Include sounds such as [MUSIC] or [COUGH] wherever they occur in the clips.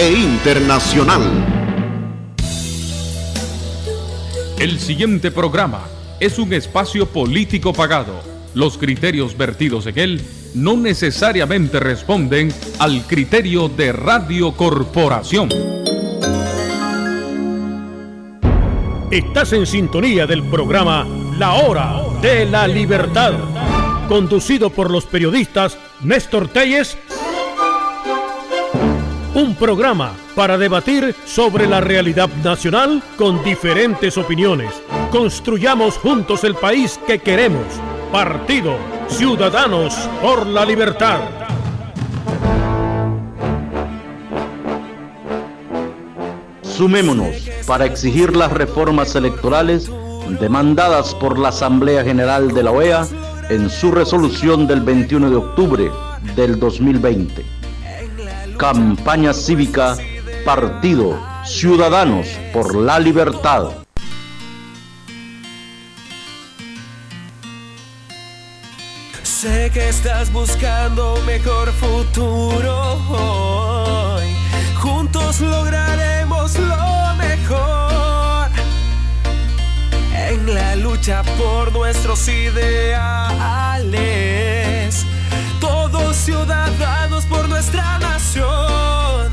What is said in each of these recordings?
e internacional. El siguiente programa es un espacio político pagado. Los criterios vertidos en él no necesariamente responden al criterio de Radio Corporación. Estás en sintonía del programa La Hora de la Libertad, conducido por los periodistas Néstor Telles. Un programa para debatir sobre la realidad nacional con diferentes opiniones. Construyamos juntos el país que queremos. Partido Ciudadanos por la Libertad. Sumémonos para exigir las reformas electorales demandadas por la Asamblea General de la OEA en su resolución del 21 de octubre del 2020. Campaña cívica, Partido Ciudadanos por la Libertad. Sé que estás buscando mejor futuro hoy. Juntos lograremos lo mejor en la lucha por nuestros ideales. Ciudadanos por nuestra nación.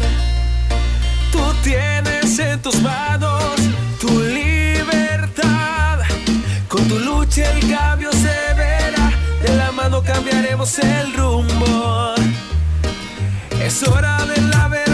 Tú tienes en tus manos tu libertad. Con tu lucha el cambio se verá. De la mano cambiaremos el rumbo. Es hora de la verdad.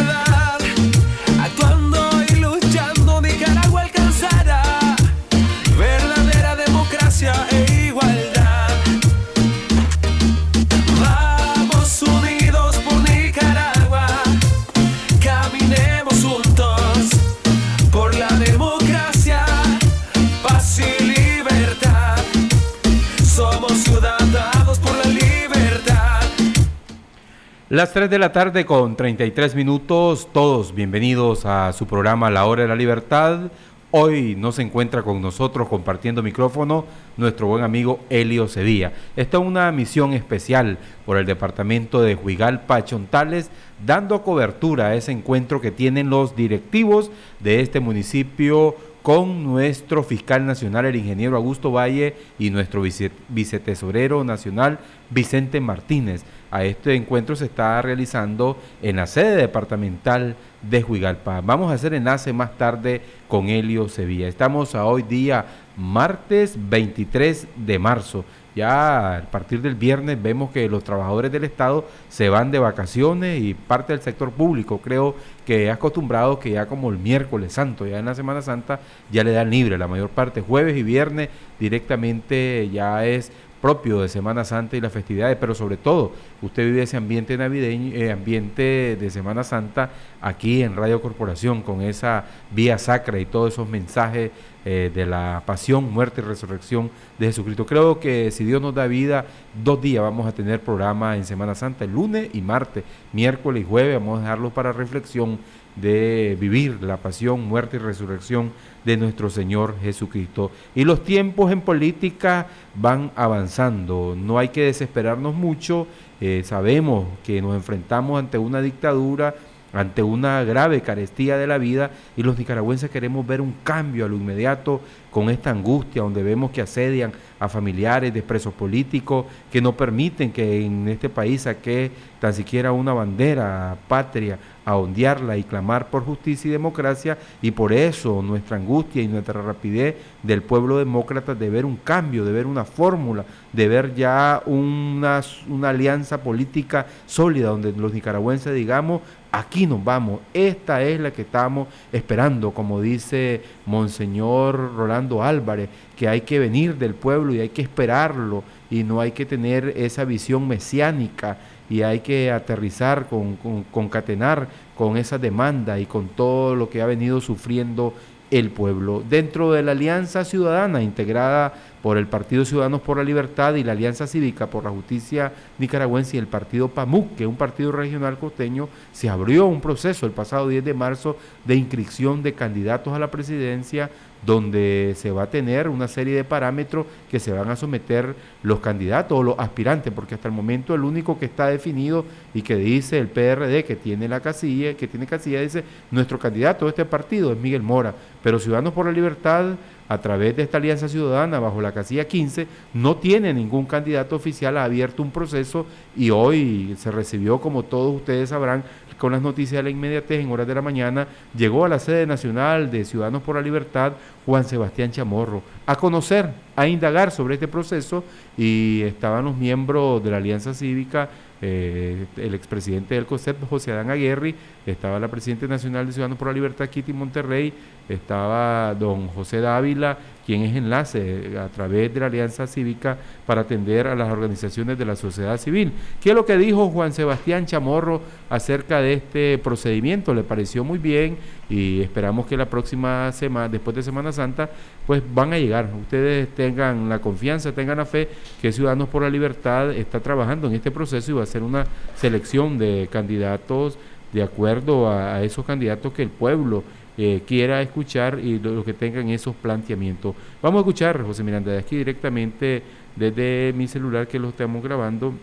Las 3 de la tarde con 33 minutos, todos bienvenidos a su programa La Hora de la Libertad. Hoy no se encuentra con nosotros compartiendo micrófono nuestro buen amigo Helio Sevilla. Esta es una misión especial por el departamento de Huigalpa Chontales, dando cobertura a ese encuentro que tienen los directivos de este municipio con nuestro fiscal nacional, el ingeniero Augusto Valle, y nuestro vice- vicetesorero nacional, Vicente Martínez. A este encuentro se está realizando en la sede departamental de Huigalpa. Vamos a hacer enlace más tarde con Helio Sevilla. Estamos a hoy día, martes 23 de marzo. Ya a partir del viernes vemos que los trabajadores del Estado se van de vacaciones y parte del sector público creo que acostumbrado que ya como el miércoles santo, ya en la Semana Santa, ya le dan libre la mayor parte, jueves y viernes directamente ya es propio de Semana Santa y las festividades, pero sobre todo usted vive ese ambiente navideño, eh, ambiente de Semana Santa aquí en Radio Corporación con esa vía sacra y todos esos mensajes eh, de la pasión, muerte y resurrección de Jesucristo. Creo que si Dios nos da vida, dos días vamos a tener programa en Semana Santa, el lunes y martes, miércoles y jueves, vamos a dejarlo para reflexión de vivir la pasión, muerte y resurrección de nuestro Señor Jesucristo. Y los tiempos en política van avanzando, no hay que desesperarnos mucho, eh, sabemos que nos enfrentamos ante una dictadura, ante una grave carestía de la vida y los nicaragüenses queremos ver un cambio a lo inmediato con esta angustia donde vemos que asedian a familiares de presos políticos que no permiten que en este país saque tan siquiera una bandera patria a ondearla y clamar por justicia y democracia y por eso nuestra angustia y nuestra rapidez del pueblo demócrata de ver un cambio, de ver una fórmula, de ver ya una, una alianza política sólida donde los nicaragüenses digamos aquí nos vamos, esta es la que estamos esperando, como dice Monseñor Rolando Álvarez, que hay que venir del pueblo y hay que esperarlo y no hay que tener esa visión mesiánica y hay que aterrizar, con, con- concatenar con esa demanda y con todo lo que ha venido sufriendo el pueblo. Dentro de la Alianza Ciudadana, integrada por el Partido Ciudadanos por la Libertad y la Alianza Cívica por la Justicia Nicaragüense y el Partido PAMUC, que es un partido regional costeño, se abrió un proceso el pasado 10 de marzo de inscripción de candidatos a la presidencia donde se va a tener una serie de parámetros que se van a someter los candidatos o los aspirantes, porque hasta el momento el único que está definido y que dice el PRD que tiene la casilla, que tiene casilla, dice nuestro candidato de este partido es Miguel Mora, pero Ciudadanos por la Libertad a través de esta alianza ciudadana bajo la casilla 15 no tiene ningún candidato oficial, ha abierto un proceso y hoy se recibió, como todos ustedes sabrán, con las noticias de la inmediatez en horas de la mañana, llegó a la sede nacional de Ciudadanos por la Libertad Juan Sebastián Chamorro a conocer, a indagar sobre este proceso y estaban los miembros de la Alianza Cívica eh, el expresidente del COSEP, José Adán Aguirre, estaba la presidenta nacional de Ciudadanos por la Libertad, Kitty Monterrey, estaba don José Dávila, quien es enlace a través de la Alianza Cívica para atender a las organizaciones de la sociedad civil. ¿Qué es lo que dijo Juan Sebastián Chamorro acerca de este procedimiento? Le pareció muy bien y esperamos que la próxima semana, después de Semana Santa, pues van a llegar. Ustedes tengan la confianza, tengan la fe que Ciudadanos por la Libertad está trabajando en este proceso y va a ser una selección de candidatos de acuerdo a, a esos candidatos que el pueblo eh, quiera escuchar y lo, que tengan esos planteamientos. Vamos a escuchar, José Miranda, de aquí directamente desde mi celular que lo estamos grabando,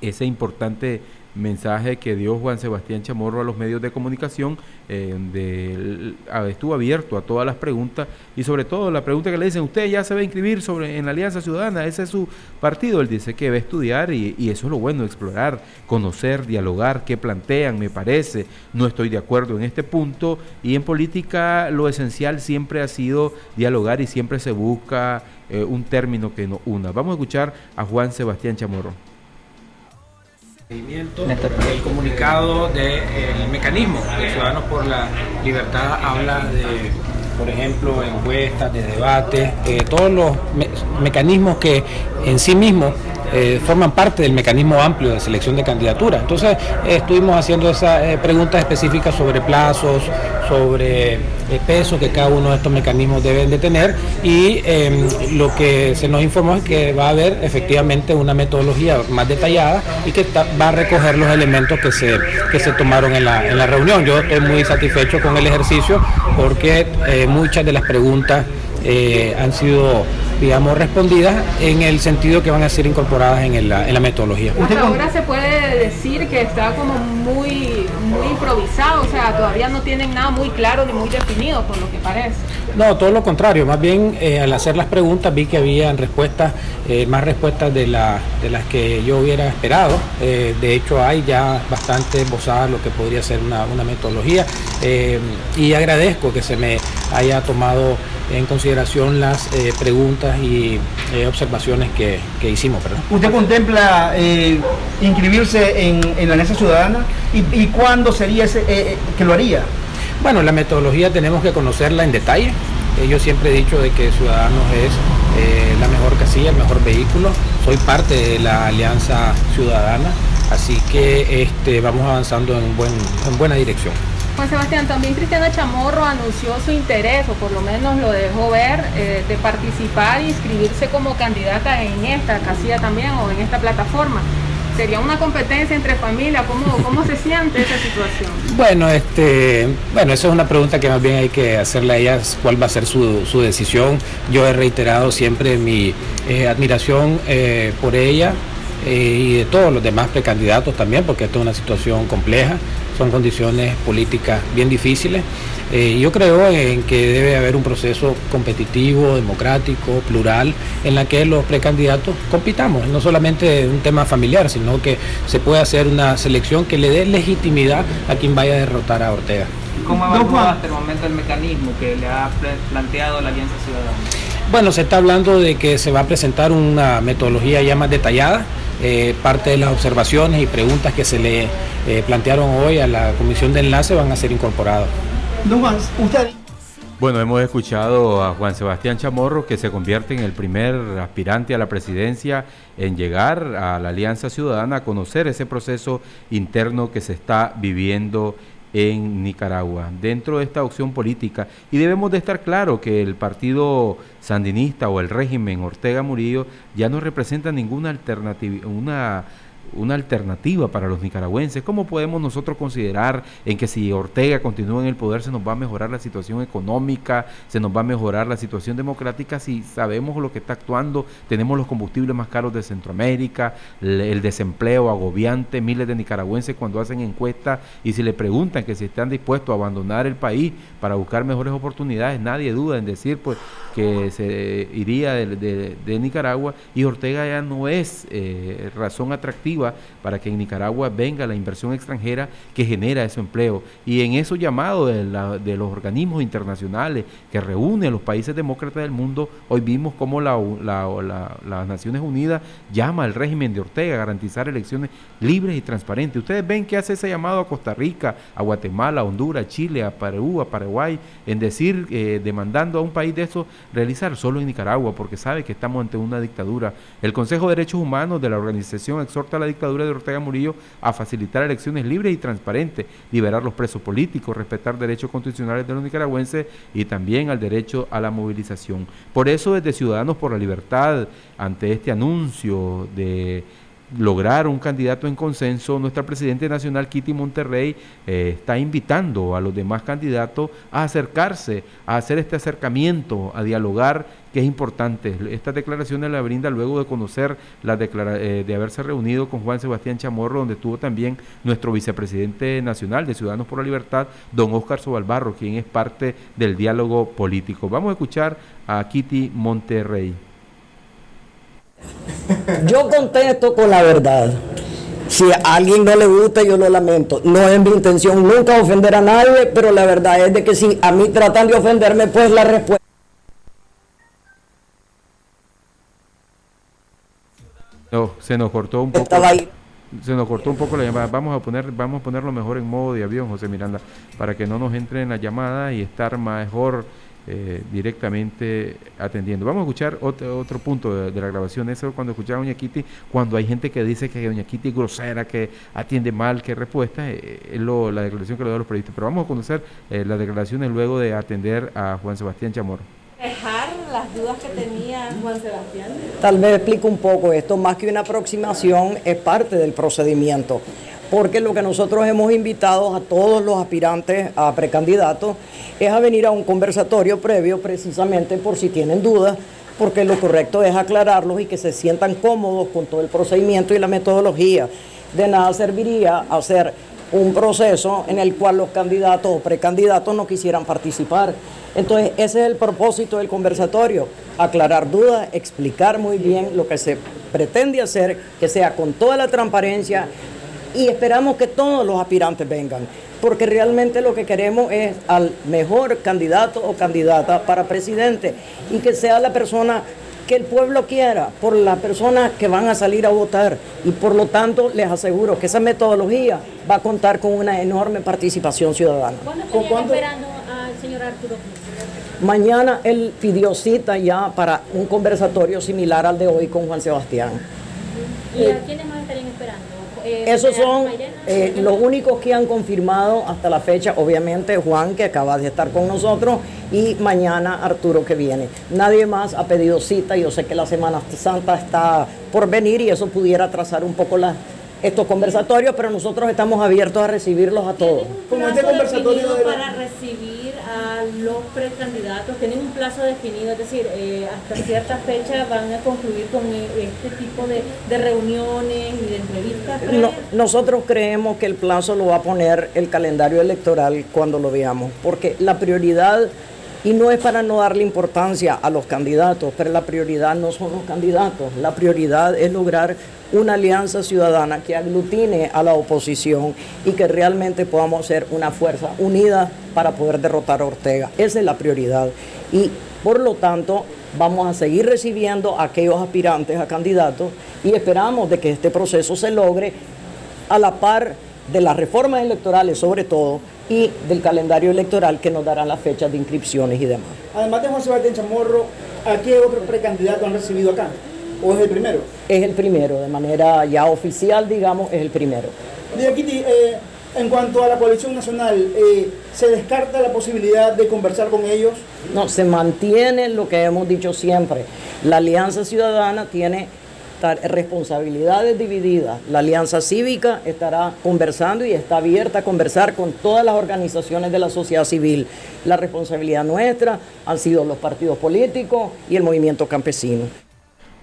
ese importante mensaje que dio Juan Sebastián Chamorro a los medios de comunicación, eh, donde estuvo abierto a todas las preguntas y sobre todo la pregunta que le dicen, usted ya se va a inscribir sobre, en la Alianza Ciudadana, ese es su partido, él dice que va a estudiar y, y eso es lo bueno, explorar, conocer, dialogar, qué plantean, me parece, no estoy de acuerdo en este punto y en política lo esencial siempre ha sido dialogar y siempre se busca eh, un término que nos una. Vamos a escuchar a Juan Sebastián Chamorro. El comunicado del mecanismo de Ciudadanos por la Libertad habla de, por ejemplo, encuestas, de debate, eh, todos los me mecanismos que en sí mismos eh, forman parte del mecanismo amplio de selección de candidatura. Entonces eh, estuvimos haciendo esas eh, preguntas específicas sobre plazos, sobre peso que cada uno de estos mecanismos deben de tener y em, lo que se nos informó es que va a haber efectivamente una metodología más detallada y que va a recoger los elementos que se, que se tomaron en la, en la reunión. Yo estoy muy satisfecho con el ejercicio porque muchas de las preguntas han sido, digamos, respondidas en el sentido que van a ser incorporadas en, el, en la metodología. ahora se puede decir que está como muy, muy improvisado, o sea, todavía no tienen nada muy claro ni muy definido, por lo que parece. No, todo lo contrario, más bien eh, al hacer las preguntas vi que había respuestas, eh, más respuestas de, la, de las que yo hubiera esperado. Eh, de hecho, hay ya bastante esbozadas lo que podría ser una, una metodología eh, y agradezco que se me haya tomado en consideración las eh, preguntas y eh, observaciones que, que, hicimos. ¿verdad? ¿Usted contempla eh, inscribirse en, en, la Alianza Ciudadana? ¿Y, y cuándo sería ese, que lo haría? Bueno, la metodología tenemos que conocerla en detalle. yo siempre he dicho de que Ciudadanos es la mejor casilla, el mejor vehículo. Soy parte de la Alianza Ciudadana, así que este, vamos avanzando en, buen, en buena dirección. Juan Sebastián, también Cristiana Chamorro anunció su interés, o por lo menos lo dejó ver, eh, de participar e inscribirse como candidata en esta casilla también o en esta plataforma. ¿Sería una competencia entre familias? ¿Cómo, cómo se siente esa situación? Bueno, este, bueno, esa es una pregunta que más bien hay que hacerle a ella, cuál va a ser su, su decisión. Yo he reiterado siempre mi eh, admiración eh, por ella, y de todos los demás precandidatos también, porque esta es una situación compleja, son condiciones políticas bien difíciles. Eh, yo creo en que debe haber un proceso competitivo, democrático, plural, en la que los precandidatos compitamos, no solamente un tema familiar, sino que se puede hacer una selección que le dé legitimidad a quien vaya a derrotar a Ortega. ¿Cómo evalúa hasta el momento el mecanismo que le ha planteado la Alianza Ciudadana? Bueno, se está hablando de que se va a presentar una metodología ya más detallada, eh, parte de las observaciones y preguntas que se le eh, plantearon hoy a la comisión de enlace van a ser incorporadas. Don Juan, usted... Bueno, hemos escuchado a Juan Sebastián Chamorro que se convierte en el primer aspirante a la presidencia en llegar a la Alianza Ciudadana a conocer ese proceso interno que se está viviendo en Nicaragua, dentro de esta opción política. Y debemos de estar claro que el partido sandinista o el régimen Ortega Murillo ya no representa ninguna alternativa, una una alternativa para los nicaragüenses? ¿Cómo podemos nosotros considerar en que si Ortega continúa en el poder se nos va a mejorar la situación económica, se nos va a mejorar la situación democrática si sabemos lo que está actuando? Tenemos los combustibles más caros de Centroamérica, el desempleo agobiante, miles de nicaragüenses cuando hacen encuestas y si le preguntan que si están dispuestos a abandonar el país para buscar mejores oportunidades, nadie duda en decir pues que se iría de, Nicaragua y Ortega ya no es eh, razón atractiva para que en Nicaragua venga la inversión extranjera que genera ese empleo. Y en esos llamados de, los organismos internacionales que reúnen a los países demócratas del mundo, hoy vimos cómo la, las Naciones Unidas llama al régimen de Ortega a garantizar elecciones libres y transparentes. Ustedes ven que hace ese llamado a Costa Rica, a Guatemala, a Honduras, a Chile, a Perú, a Paraguay, en decir, eh, demandando a un país de eso realizar solo en Nicaragua, porque sabe que estamos ante una dictadura. El Consejo de Derechos Humanos de la organización exhorta a la dictadura de Ortega Murillo a facilitar elecciones libres y transparentes, liberar los presos políticos, respetar derechos constitucionales de los nicaragüenses y también al derecho a la movilización. Por eso desde Ciudadanos por la Libertad, ante este anuncio de lograr un candidato en consenso, nuestra presidente nacional, Kitty Monterrey, eh, está invitando a los demás candidatos a acercarse, a hacer este acercamiento, a dialogar, que es importante. Estas declaraciones la brinda luego de conocer, la eh, de haberse reunido con Juan Sebastián Chamorro, donde estuvo también nuestro vicepresidente nacional de Ciudadanos por la Libertad, don Óscar Sobalbarro, quien es parte del diálogo político. Vamos a escuchar a Kitty Monterrey. Yo contesto con la verdad. Si a alguien no le gusta, yo lo lamento. No es mi intención nunca ofender a nadie, pero la verdad es de que si a mí tratan de ofenderme, pues la respuesta... No, se nos cortó un poco. Se nos cortó un poco la llamada. Vamos a poner, vamos a ponerlo mejor en modo de avión, José Miranda, para que no nos entre en la llamada y estar mejor eh, directamente atendiendo. Vamos a escuchar otro, otro punto de, la grabación, eso cuando escuchaba a Doña Kitty, cuando hay gente que dice que Doña Kitty es grosera, que atiende mal, que respuesta, eh, es lo, la declaración que le da los periodistas. Pero vamos a conocer eh, las declaraciones luego de atender a Juan Sebastián Chamorro. Dejar las dudas que tenía Juan Sebastián. Tal vez explico un poco esto, más que una aproximación, es parte del procedimiento porque lo que nosotros hemos invitado a todos los aspirantes a precandidatos es a venir a un conversatorio previo precisamente por si tienen dudas, porque lo correcto es aclararlos y que se sientan cómodos con todo el procedimiento y la metodología. De nada serviría hacer un proceso en el cual los candidatos o precandidatos no quisieran participar. Entonces, ese es el propósito del conversatorio, aclarar dudas, explicar muy bien lo que se pretende hacer, que sea con toda la transparencia y esperamos que todos los aspirantes vengan, porque realmente lo que queremos es al mejor candidato o candidata para presidente y que sea la persona que el pueblo quiera, por las personas que van a salir a votar. Y por lo tanto, les aseguro que esa metodología va a contar con una enorme participación ciudadana. ¿Cuándo esperando al señor Arturo? Mañana él pidió cita ya para un conversatorio similar al de hoy con Juan Sebastián. Eh, Esos son eh, los únicos que han confirmado hasta la fecha, obviamente Juan que acaba de estar con nosotros y mañana Arturo que viene. Nadie más ha pedido cita, yo sé que la Semana Santa está por venir y eso pudiera atrasar un poco la, estos conversatorios, pero nosotros estamos abiertos a recibirlos a todos. ¿Cómo este conversatorio para recibir a los precandidatos? ¿Tienen un plazo definido? Es decir, eh, hasta cierta fecha van a concluir con eh, este tipo de, reuniones y de entrevistas. nosotros creemos que el plazo lo va a poner el calendario electoral cuando lo veamos, porque la prioridad y no es para no darle importancia a los candidatos, pero la prioridad no son los candidatos, la prioridad es lograr una alianza ciudadana que aglutine a la oposición y que realmente podamos ser una fuerza unida para poder derrotar a Ortega. Esa es la prioridad. Y por lo tanto, vamos a seguir recibiendo a aquellos aspirantes a candidatos y esperamos de que este proceso se logre a la par de las reformas electorales sobre todo y del calendario electoral que nos dará las fechas de inscripciones y demás. Además de Juan Sebastián Chamorro, ¿a qué otros precandidatos han recibido acá? ¿O es el primero? Es el primero, de manera ya oficial, digamos, es el primero. Kitty, eh, En cuanto a la coalición nacional, eh, ¿se descarta la posibilidad de conversar con ellos? No, se mantiene lo que hemos dicho siempre. La Alianza Ciudadana tiene responsabilidades divididas. La Alianza Cívica estará conversando y está abierta a conversar con todas las organizaciones de la sociedad civil. La responsabilidad nuestra han sido los partidos políticos y el movimiento campesino.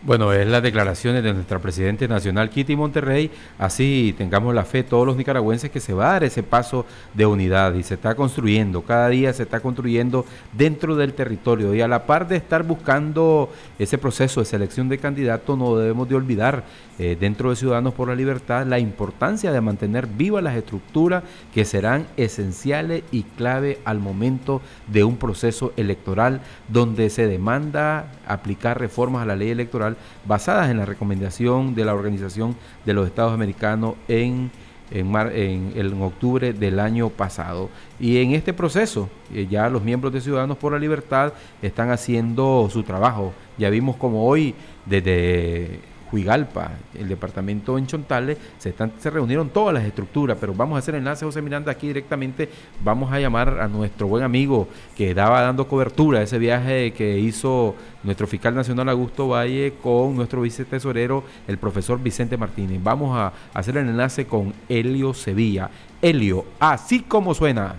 Bueno, es las declaraciones de nuestra presidente nacional, Kitty Monterrey. Así tengamos la fe todos los nicaragüenses que se va a dar ese paso de unidad y se está construyendo, cada día se está construyendo dentro del territorio. Y a la par de estar buscando ese proceso de selección de candidatos, no debemos de olvidar eh, dentro de Ciudadanos por la Libertad la importancia de mantener vivas las estructuras que serán esenciales y clave al momento de un proceso electoral donde se demanda aplicar reformas a la ley electoral basadas en la recomendación de la Organización de los Estados Americanos en, en, mar- en- en octubre del año pasado. Y en este proceso eh, ya los miembros de Ciudadanos por la Libertad están haciendo su trabajo. Ya vimos como hoy desde Huigalpa, el departamento en Chontales, se, están, se reunieron todas las estructuras, pero vamos a hacer enlace, José Miranda, aquí directamente. Vamos a llamar a nuestro buen amigo que daba dando cobertura a ese viaje que hizo nuestro fiscal nacional Augusto Valle con nuestro vicetesorero, el profesor Vicente Martínez. Vamos a hacer el enlace con Helio Sevilla. Helio, así como suena.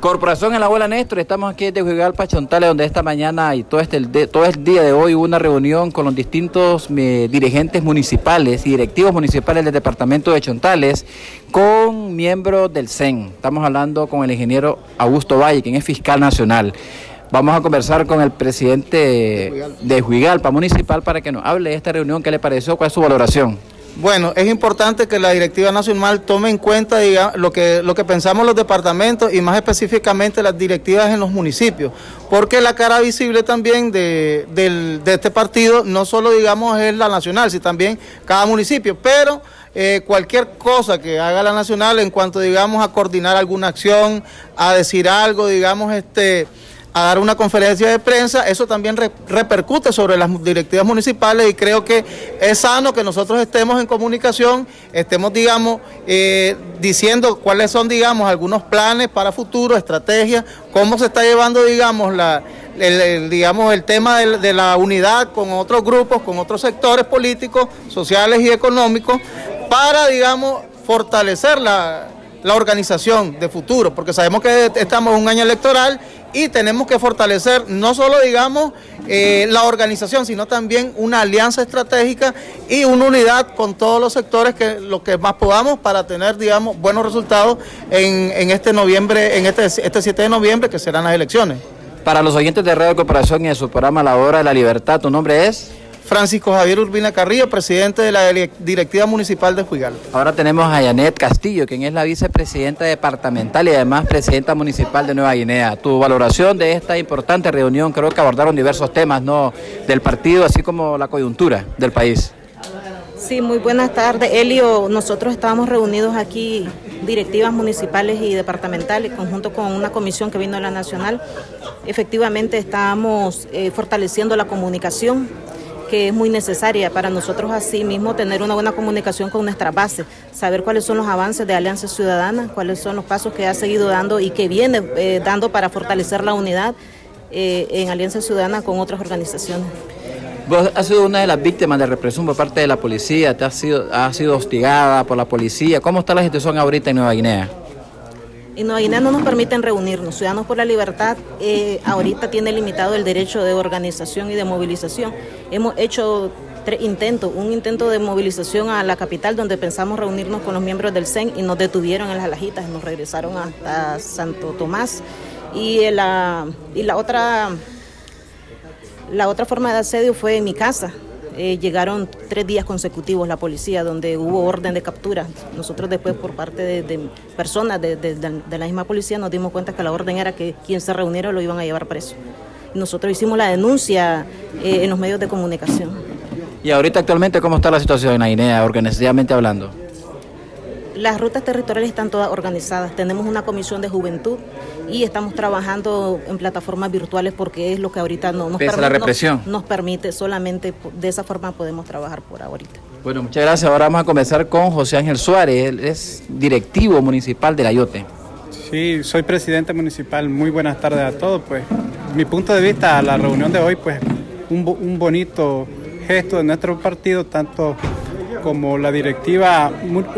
Corporación en la Abuela Néstor, estamos aquí desde Juigalpa, Chontales, donde esta mañana y todo, este, de- todo el día de hoy hubo una reunión con los distintos eh, dirigentes municipales y directivos municipales del departamento de Chontales con miembros del CEN. Estamos hablando con el ingeniero Augusto Valle, quien es fiscal nacional. Vamos a conversar con el presidente de Juigalpa Municipal para que nos hable de esta reunión, qué le pareció, cuál es su valoración. Bueno, es importante que la directiva nacional tome en cuenta lo, que, lo que pensamos los departamentos y más específicamente las directivas en los municipios, porque la cara visible también de, del- de este partido no solo digamos es la nacional, sino también cada municipio, pero eh, cualquier cosa que haga la nacional en cuanto digamos a coordinar alguna acción, a decir algo, digamos este a dar una conferencia de prensa, eso también re- repercute sobre las directivas municipales y creo que es sano que nosotros estemos en comunicación, estemos, digamos, eh, diciendo cuáles son, digamos, algunos planes para futuro, estrategias, cómo se está llevando, digamos, la, el, digamos, el tema del- de, la unidad con otros grupos, con otros sectores políticos, sociales y económicos, para, digamos, fortalecer la, la organización de futuro, porque sabemos que estamos en un año electoral y tenemos que fortalecer no solo, digamos, eh, la organización, sino también una alianza estratégica y una unidad con todos los sectores que lo que más podamos para tener, digamos, buenos resultados en, en este noviembre, en este, este 7 de noviembre, que serán las elecciones. Para los oyentes de Radio Corporación y de su programa La Hora de la Libertad, ¿tu nombre es? Francisco Javier Urbina Carrillo, presidente de la Dire- Directiva Municipal de Juigalpa. Ahora tenemos a Yanet Castillo, quien es la vicepresidenta departamental y además presidenta municipal de Nueva Guinea. Tu valoración de esta importante reunión, creo que abordaron diversos temas ¿no? del partido, así como la coyuntura del país. Sí, muy buenas tardes. Elio, nosotros estábamos reunidos aquí, directivas municipales y departamentales, conjunto con una comisión que vino de la Nacional. Efectivamente, estábamos eh, fortaleciendo la comunicación, que es muy necesaria para nosotros así mismo tener una buena comunicación con nuestra base, saber cuáles son los avances de Alianza Ciudadana, cuáles son los pasos que ha seguido dando y que viene eh, dando para fortalecer la unidad eh, en Alianza Ciudadana con otras organizaciones. Vos has sido una de las víctimas de represión por parte de la policía, te has sido, has sido hostigada por la policía. ¿Cómo está la situación ahorita en Nueva Guinea? En Nueva Guinea no nos permiten reunirnos. Ciudadanos por la Libertad eh, ahorita tiene limitado el derecho de organización y de movilización. Hemos hecho tres intentos. Un intento de movilización a la capital donde pensamos reunirnos con los miembros del CEN y nos detuvieron en las Alajitas, nos regresaron hasta Santo Tomás. Y eh, la, y la otra la otra forma de asedio fue en mi casa. Eh, llegaron tres días consecutivos la policía donde hubo orden de captura. Nosotros después por parte de, personas de, la misma policía nos dimos cuenta que la orden era que quien se reuniera lo iban a llevar preso. Nosotros hicimos la denuncia eh, en los medios de comunicación. Y ahorita actualmente, ¿cómo está la situación en la Guinea, organizativamente hablando? Las rutas territoriales están todas organizadas. Tenemos una comisión de juventud y estamos trabajando en plataformas virtuales porque es lo que ahorita no nos, Pese a la permi- represión. nos- nos permite. Solamente de esa forma podemos trabajar por ahorita. Bueno, muchas gracias. Ahora vamos a comenzar con José Ángel Suárez. Él es directivo municipal de la IOTE. Sí, soy presidente municipal. Muy buenas tardes a todos. Pues, mi punto de vista, la reunión de hoy, pues, un bonito gesto de nuestro partido, tanto como la directiva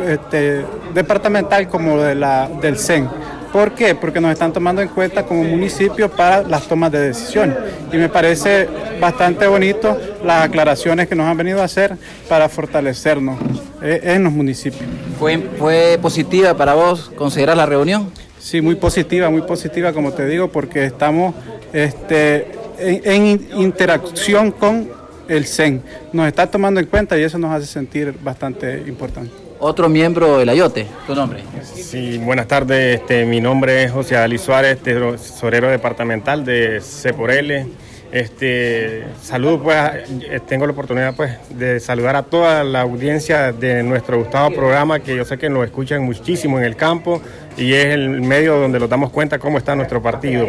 este, departamental como de la, del CEN. ¿Por qué? Porque nos están tomando en cuenta como municipio para las tomas de decisión. Y me parece bastante bonito las aclaraciones que nos han venido a hacer para fortalecernos eh, en los municipios. ¿Fue, ¿Fue positiva para vos considerar la reunión? Sí, muy positiva, muy positiva, como te digo, porque estamos este, en, en in- interacción con el CEN. Nos está tomando en cuenta y eso nos hace sentir bastante importante. Otro miembro de la IOTE, tu nombre. Sí, buenas tardes. Este, mi nombre es José Ali Suárez, tesorero departamental de C por L. Este, saludo, pues, a- eh, tengo la oportunidad pues, de saludar a toda la audiencia de nuestro gustado programa, que yo sé que nos escuchan muchísimo en el campo y es el medio donde nos damos cuenta cómo está nuestro partido.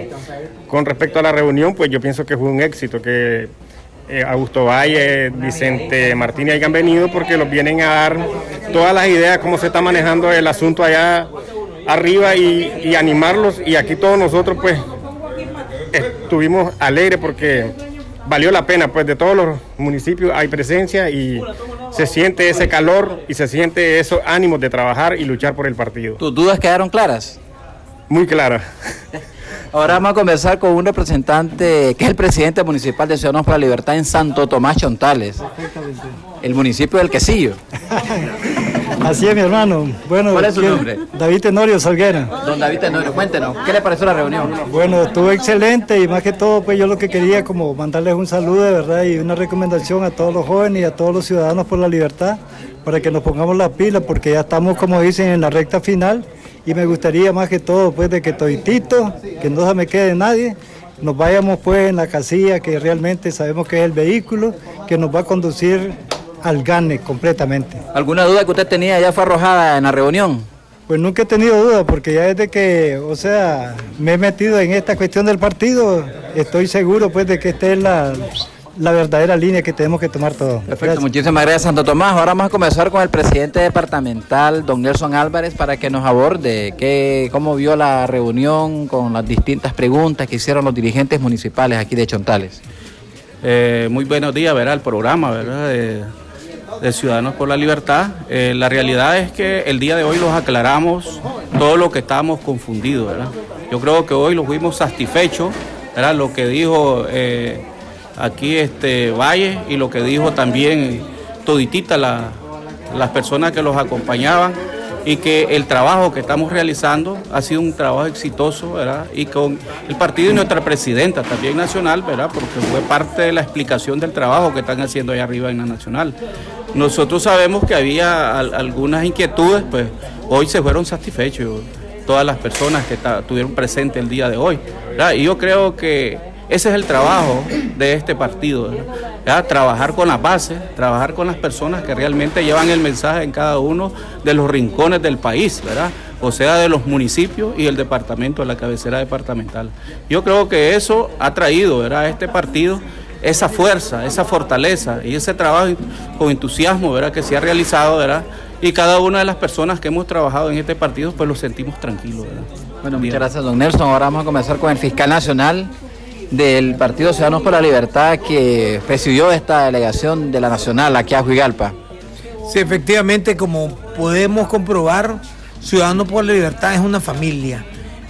Con respecto a la reunión, pues yo pienso que fue un éxito, que eh, Augusto Valle, Vicente Martínez hayan venido porque los vienen a dar todas las ideas, cómo se está manejando el asunto allá arriba y, y animarlos. Y aquí todos nosotros pues estuvimos alegres porque valió la pena, pues de todos los municipios hay presencia y se siente ese calor y se siente esos ánimos de trabajar y luchar por el partido. ¿Tus dudas quedaron claras? Muy claras. [LAUGHS] Ahora vamos a conversar con un representante que es el presidente municipal de Ciudadanos por la Libertad en Santo Tomás Chontales, el municipio del Quesillo. [LAUGHS] Así es, mi hermano. Bueno, ¿Cuál es su nombre? David Tenorio Salguera. Don David Tenorio, cuéntenos, ¿qué le pareció la reunión? Bueno, estuvo excelente y más que todo, pues yo lo que quería como mandarles un saludo de verdad y una recomendación a todos los jóvenes y a todos los ciudadanos por la libertad para que nos pongamos las pilas porque ya estamos, como dicen, en la recta final y me gustaría más que todo, pues de que toditito, que no se me quede nadie, nos vayamos pues en la casilla que realmente sabemos que es el vehículo que nos va a conducir al gane completamente. ¿Alguna duda que usted tenía ya fue arrojada en la reunión? Pues nunca he tenido duda, porque ya desde que, o sea, me he metido en esta cuestión del partido, estoy seguro pues de que esta es la, la verdadera línea que tenemos que tomar todos. Perfecto, muchísimas gracias Santo Tomás. Ahora vamos a comenzar con el presidente departamental, don Nelson Álvarez, para que nos aborde qué, cómo vio la reunión con las distintas preguntas que hicieron los dirigentes municipales aquí de Chontales. Eh, muy buenos días, ¿verdad? El programa, ¿verdad? De, de Ciudadanos por la Libertad. Eh, la realidad es que el día de hoy los aclaramos todo lo que estábamos confundidos, ¿verdad? Yo creo que hoy los fuimos satisfechos, ¿verdad? Lo que dijo eh, aquí este Valle y lo que dijo también toditita la- las personas que los acompañaban y que el trabajo que estamos realizando ha sido un trabajo exitoso, ¿verdad? Y con el partido y nuestra presidenta también nacional, ¿verdad? Porque fue parte de la explicación del trabajo que están haciendo allá arriba en la nacional. Nosotros sabemos que había al- algunas inquietudes, pues hoy se fueron satisfechos todas las personas que estuvieron presentes el día de hoy. ¿verdad? Y yo creo que ese es el trabajo de este partido, ¿verdad? trabajar con las bases, trabajar con las personas que realmente llevan el mensaje en cada uno de los rincones del país, ¿verdad? o sea, de los municipios y el departamento, la cabecera departamental. Yo creo que eso ha traído ¿verdad? a este partido esa fuerza, esa fortaleza y ese trabajo con entusiasmo ¿verdad? que se ha realizado, ¿verdad? y cada una de las personas que hemos trabajado en este partido, pues lo sentimos tranquilos. ¿verdad? Bueno, muchas gracias, don Nelson. Ahora vamos a comenzar con el fiscal nacional del Partido Ciudadanos por la Libertad que presidió esta delegación de la Nacional aquí a Juigalpa. Sí, efectivamente, como podemos comprobar, Ciudadanos por la Libertad es una familia.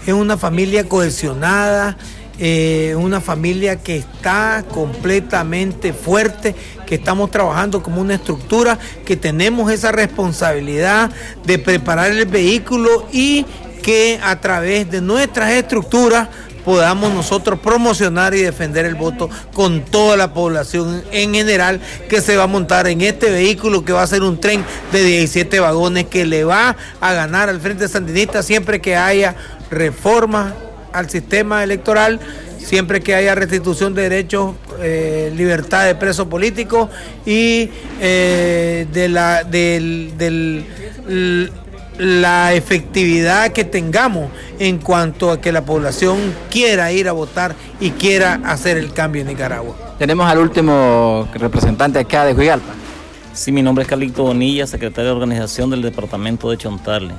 Es una familia cohesionada, eh, una familia que está completamente fuerte, que estamos trabajando como una estructura, que tenemos esa responsabilidad de preparar el vehículo y que a través de nuestras estructuras podamos nosotros promocionar y defender el voto con toda la población en general que se va a montar en este vehículo que va a ser un tren de 17 vagones que le va a ganar al Frente Sandinista siempre que haya reforma al sistema electoral, siempre que haya restitución de derechos, eh, libertad de presos políticos y eh, de la del, la efectividad que tengamos en cuanto a que la población quiera ir a votar y quiera hacer el cambio en Nicaragua. Tenemos al último representante acá de Juigalpa. Sí, mi nombre es Calixto Bonilla, secretario de organización del departamento de Chontale.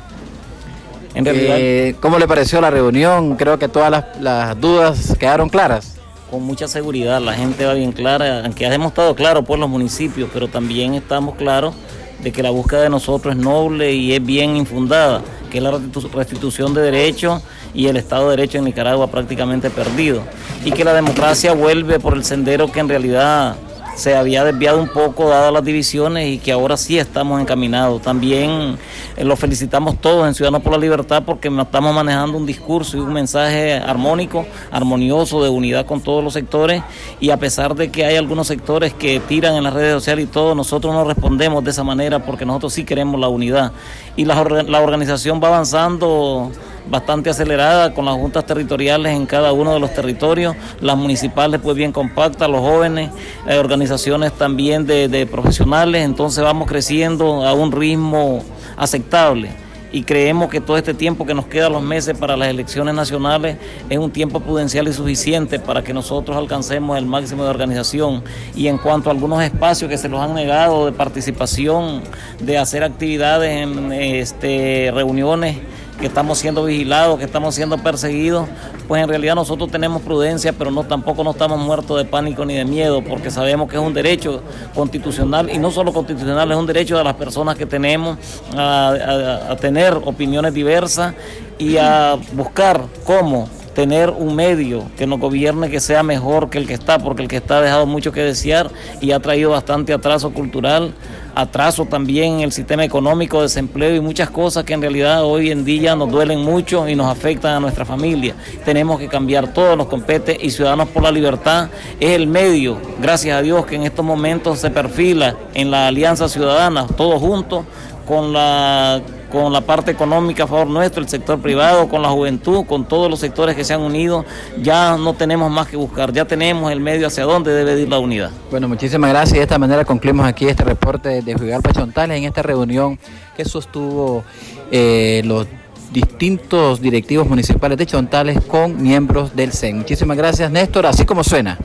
En realidad, Eh, ¿Cómo le pareció la reunión? Creo que todas las, las dudas quedaron claras. con mucha seguridad, la gente va bien clara, aunque hemos estado claros por los municipios, pero también estamos claros de que la búsqueda de nosotros es noble y es bien infundada, que es la restitu- restitución de derechos y el Estado de Derecho en Nicaragua prácticamente perdido, y que la democracia vuelve por el sendero que en realidad se había desviado un poco dadas las divisiones y que ahora sí estamos encaminados. También eh, lo felicitamos todos en Ciudadanos por la Libertad porque estamos manejando un discurso y un mensaje armónico, armonioso, de unidad con todos los sectores y a pesar de que hay algunos sectores que tiran en las redes sociales y todo, nosotros no respondemos de esa manera porque nosotros sí queremos la unidad. Y la organización va avanzando bastante acelerada con las juntas territoriales en cada uno de los territorios, las municipales pues bien compactas, los jóvenes, organizaciones también de, de profesionales, entonces vamos creciendo a un ritmo aceptable. Y creemos que todo este tiempo que nos queda los meses para las elecciones nacionales es un tiempo prudencial y suficiente para que nosotros alcancemos el máximo de organización. Y en cuanto a algunos espacios que se nos han negado de participación, de hacer actividades en este, reuniones que estamos siendo vigilados, que estamos siendo perseguidos, pues en realidad nosotros tenemos prudencia, pero no tampoco no estamos muertos de pánico ni de miedo, porque sabemos que es un derecho constitucional y no solo constitucional, es un derecho de las personas que tenemos a, a- a tener opiniones diversas y a buscar cómo tener un medio que nos gobierne que sea mejor que el que está, porque el que está ha dejado mucho que desear y ha traído bastante atraso cultural, atraso también en el sistema económico, desempleo y muchas cosas que en realidad hoy en día nos duelen mucho y nos afectan a nuestra familia. Tenemos que cambiar todo, nos compete y Ciudadanos por la Libertad es el medio, gracias a Dios, que en estos momentos se perfila en la Alianza Ciudadana, todos juntos, con la con la parte económica a favor nuestro, el sector privado, con la juventud, con todos los sectores que se han unido, ya no tenemos más que buscar, ya tenemos el medio hacia dónde debe ir la unidad. Bueno, muchísimas gracias. De esta manera concluimos aquí este reporte de Juigalpa Chontales en esta reunión que sostuvo eh, los distintos directivos municipales de Chontales con miembros del CEN. Muchísimas gracias, Néstor. Así como suena.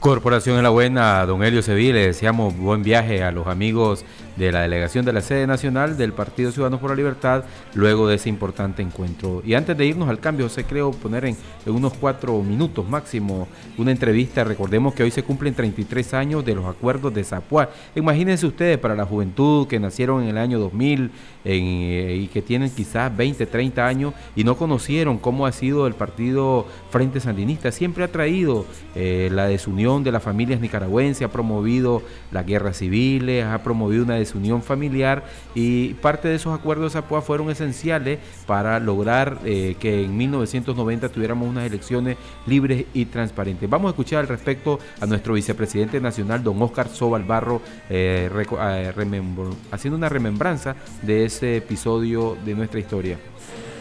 Corporación en la Buena, don Helio Sevilla, le deseamos buen viaje a los amigos de la delegación de la sede nacional del Partido Ciudadanos por la Libertad luego de ese importante encuentro. Y antes de irnos al cambio, José, creo poner en, unos cuatro minutos máximo una entrevista. Recordemos que hoy se cumplen 33 años de los acuerdos de Zapuá. Imagínense ustedes para la juventud que nacieron en el año 2000 en, eh, y que tienen quizás 20, 30 años y no conocieron cómo ha sido el partido Frente Sandinista. Siempre ha traído eh, la desunión de las familias nicaragüenses, ha promovido las guerras civiles, ha promovido una desunión familiar y parte de esos acuerdos de Zapoa fueron esenciales para lograr eh, que en 1990 tuviéramos unas elecciones libres y transparentes. Vamos a escuchar al respecto a nuestro vicepresidente nacional, don Oscar Sobal Barro, eh, eh, haciendo una remembranza de ese episodio de nuestra historia.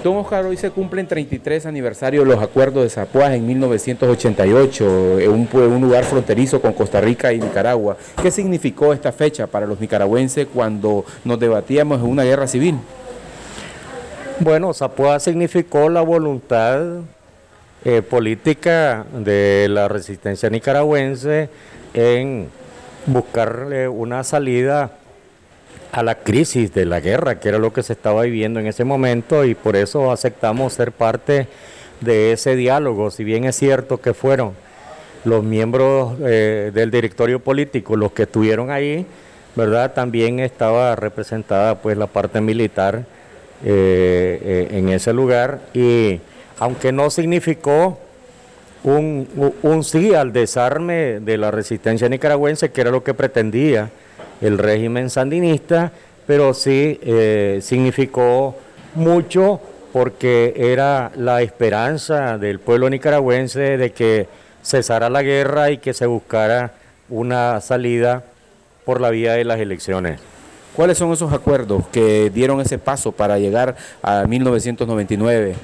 Don Oscar, hoy se cumplen 33 aniversarios los acuerdos de Zapuaz en 1988, en un, pue- un lugar fronterizo con Costa Rica y Nicaragua. ¿Qué significó esta fecha para los nicaragüenses cuando nos debatíamos en una guerra civil? Bueno, Zapoa significó la voluntad eh, política de la resistencia nicaragüense en buscarle una salida a la crisis de la guerra, que era lo que se estaba viviendo en ese momento, y por eso aceptamos ser parte de ese diálogo, si bien es cierto que fueron los miembros eh, del directorio político los que estuvieron ahí, ¿verdad? También estaba representada pues la parte militar eh, eh, en ese lugar y aunque no significó un, un sí al desarme de la resistencia nicaragüense, que era lo que pretendía el régimen sandinista, pero sí eh, significó mucho porque era la esperanza del pueblo nicaragüense de que cesara la guerra y que se buscara una salida por la vía de las elecciones. ¿Cuáles son esos acuerdos que dieron ese paso para llegar a 1999?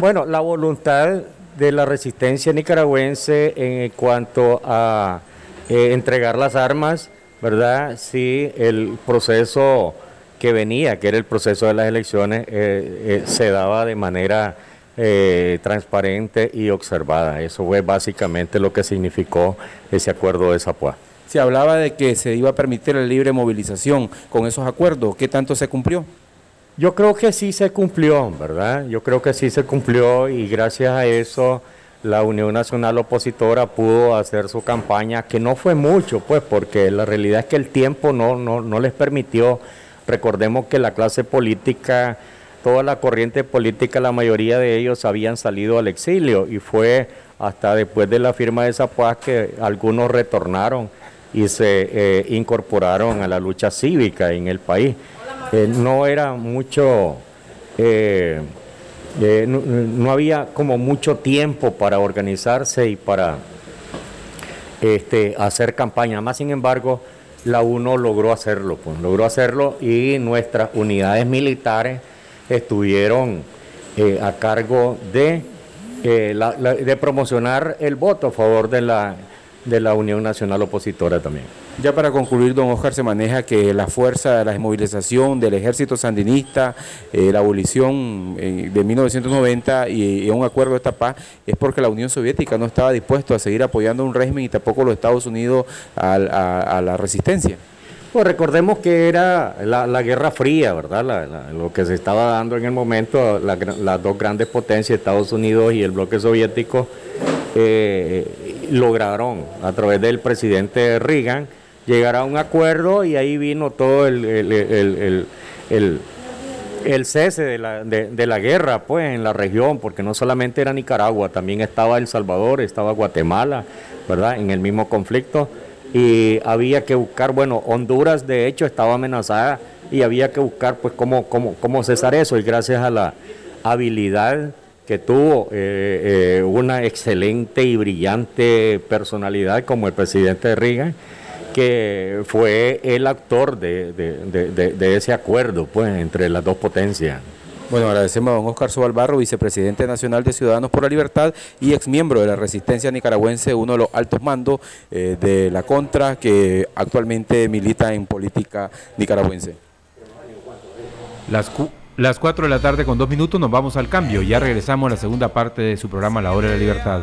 Bueno, la voluntad de la resistencia nicaragüense en cuanto a eh, entregar las armas, ¿verdad? Sí, el proceso que venía, que era el proceso de las elecciones, eh, eh, se daba de manera eh, transparente y observada. Eso fue básicamente lo que significó ese acuerdo de Zapuá. se hablaba de que se iba a permitir la libre movilización con esos acuerdos. ¿Qué tanto se cumplió? Yo creo que sí se cumplió, ¿verdad? Yo creo que sí se cumplió y gracias a eso la Unión Nacional Opositora pudo hacer su campaña, que no fue mucho, pues, porque la realidad es que el tiempo no, no, no les permitió. Recordemos que la clase política, toda la corriente política, la mayoría de ellos habían salido al exilio y fue hasta después de la firma de esa paz que algunos retornaron y se eh, incorporaron a la lucha cívica en el país. Eh, no era mucho... eh, eh, no, había como mucho tiempo para organizarse y para este, hacer campaña. Más sin embargo, la UNO logró hacerlo, pues, logró hacerlo y nuestras unidades militares estuvieron eh, a cargo de, eh, de promocionar el voto a favor de la, de la Unión Nacional Opositora también. Ya para concluir, don Oscar, se maneja que la fuerza de la desmovilización del ejército sandinista, eh, la abolición eh, de 1990 y, y un acuerdo de esta paz es porque la Unión Soviética no estaba dispuesto a seguir apoyando un régimen y tampoco los Estados Unidos a, la resistencia. Pues recordemos que era la, Guerra Fría, ¿verdad? La- lo que se estaba dando en el momento, las dos grandes potencias, Estados Unidos y el bloque soviético, eh, lograron a través del presidente Reagan llegar a un acuerdo y ahí vino todo el, el- el- el- el- cese de la, de la guerra pues en la región, porque no solamente era Nicaragua, también estaba El Salvador, estaba Guatemala, ¿verdad? En el mismo conflicto y había que buscar, bueno, Honduras de hecho estaba amenazada y había que buscar pues cómo, cómo, cómo cesar eso y gracias a la habilidad que tuvo eh, eh, una excelente y brillante personalidad como el presidente Reagan, que fue el actor de, de- de- de- de ese acuerdo pues, entre las dos potencias. Bueno, agradecemos a don Oscar Sobalbarro, vicepresidente nacional de Ciudadanos por la Libertad y exmiembro de la resistencia nicaragüense, uno de los altos mandos eh, de la Contra, que actualmente milita en política nicaragüense. Las, cu- las 4 de la tarde con dos minutos nos vamos al cambio. Ya regresamos a la segunda parte de su programa La Hora de la Libertad.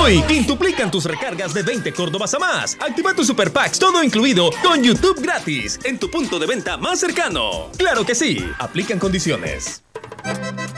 Hoy quintuplican tus recargas de 20 Córdobas a más. Activa tu Super Packs todo incluido con YouTube gratis en tu punto de venta más cercano. Claro que sí, aplican condiciones.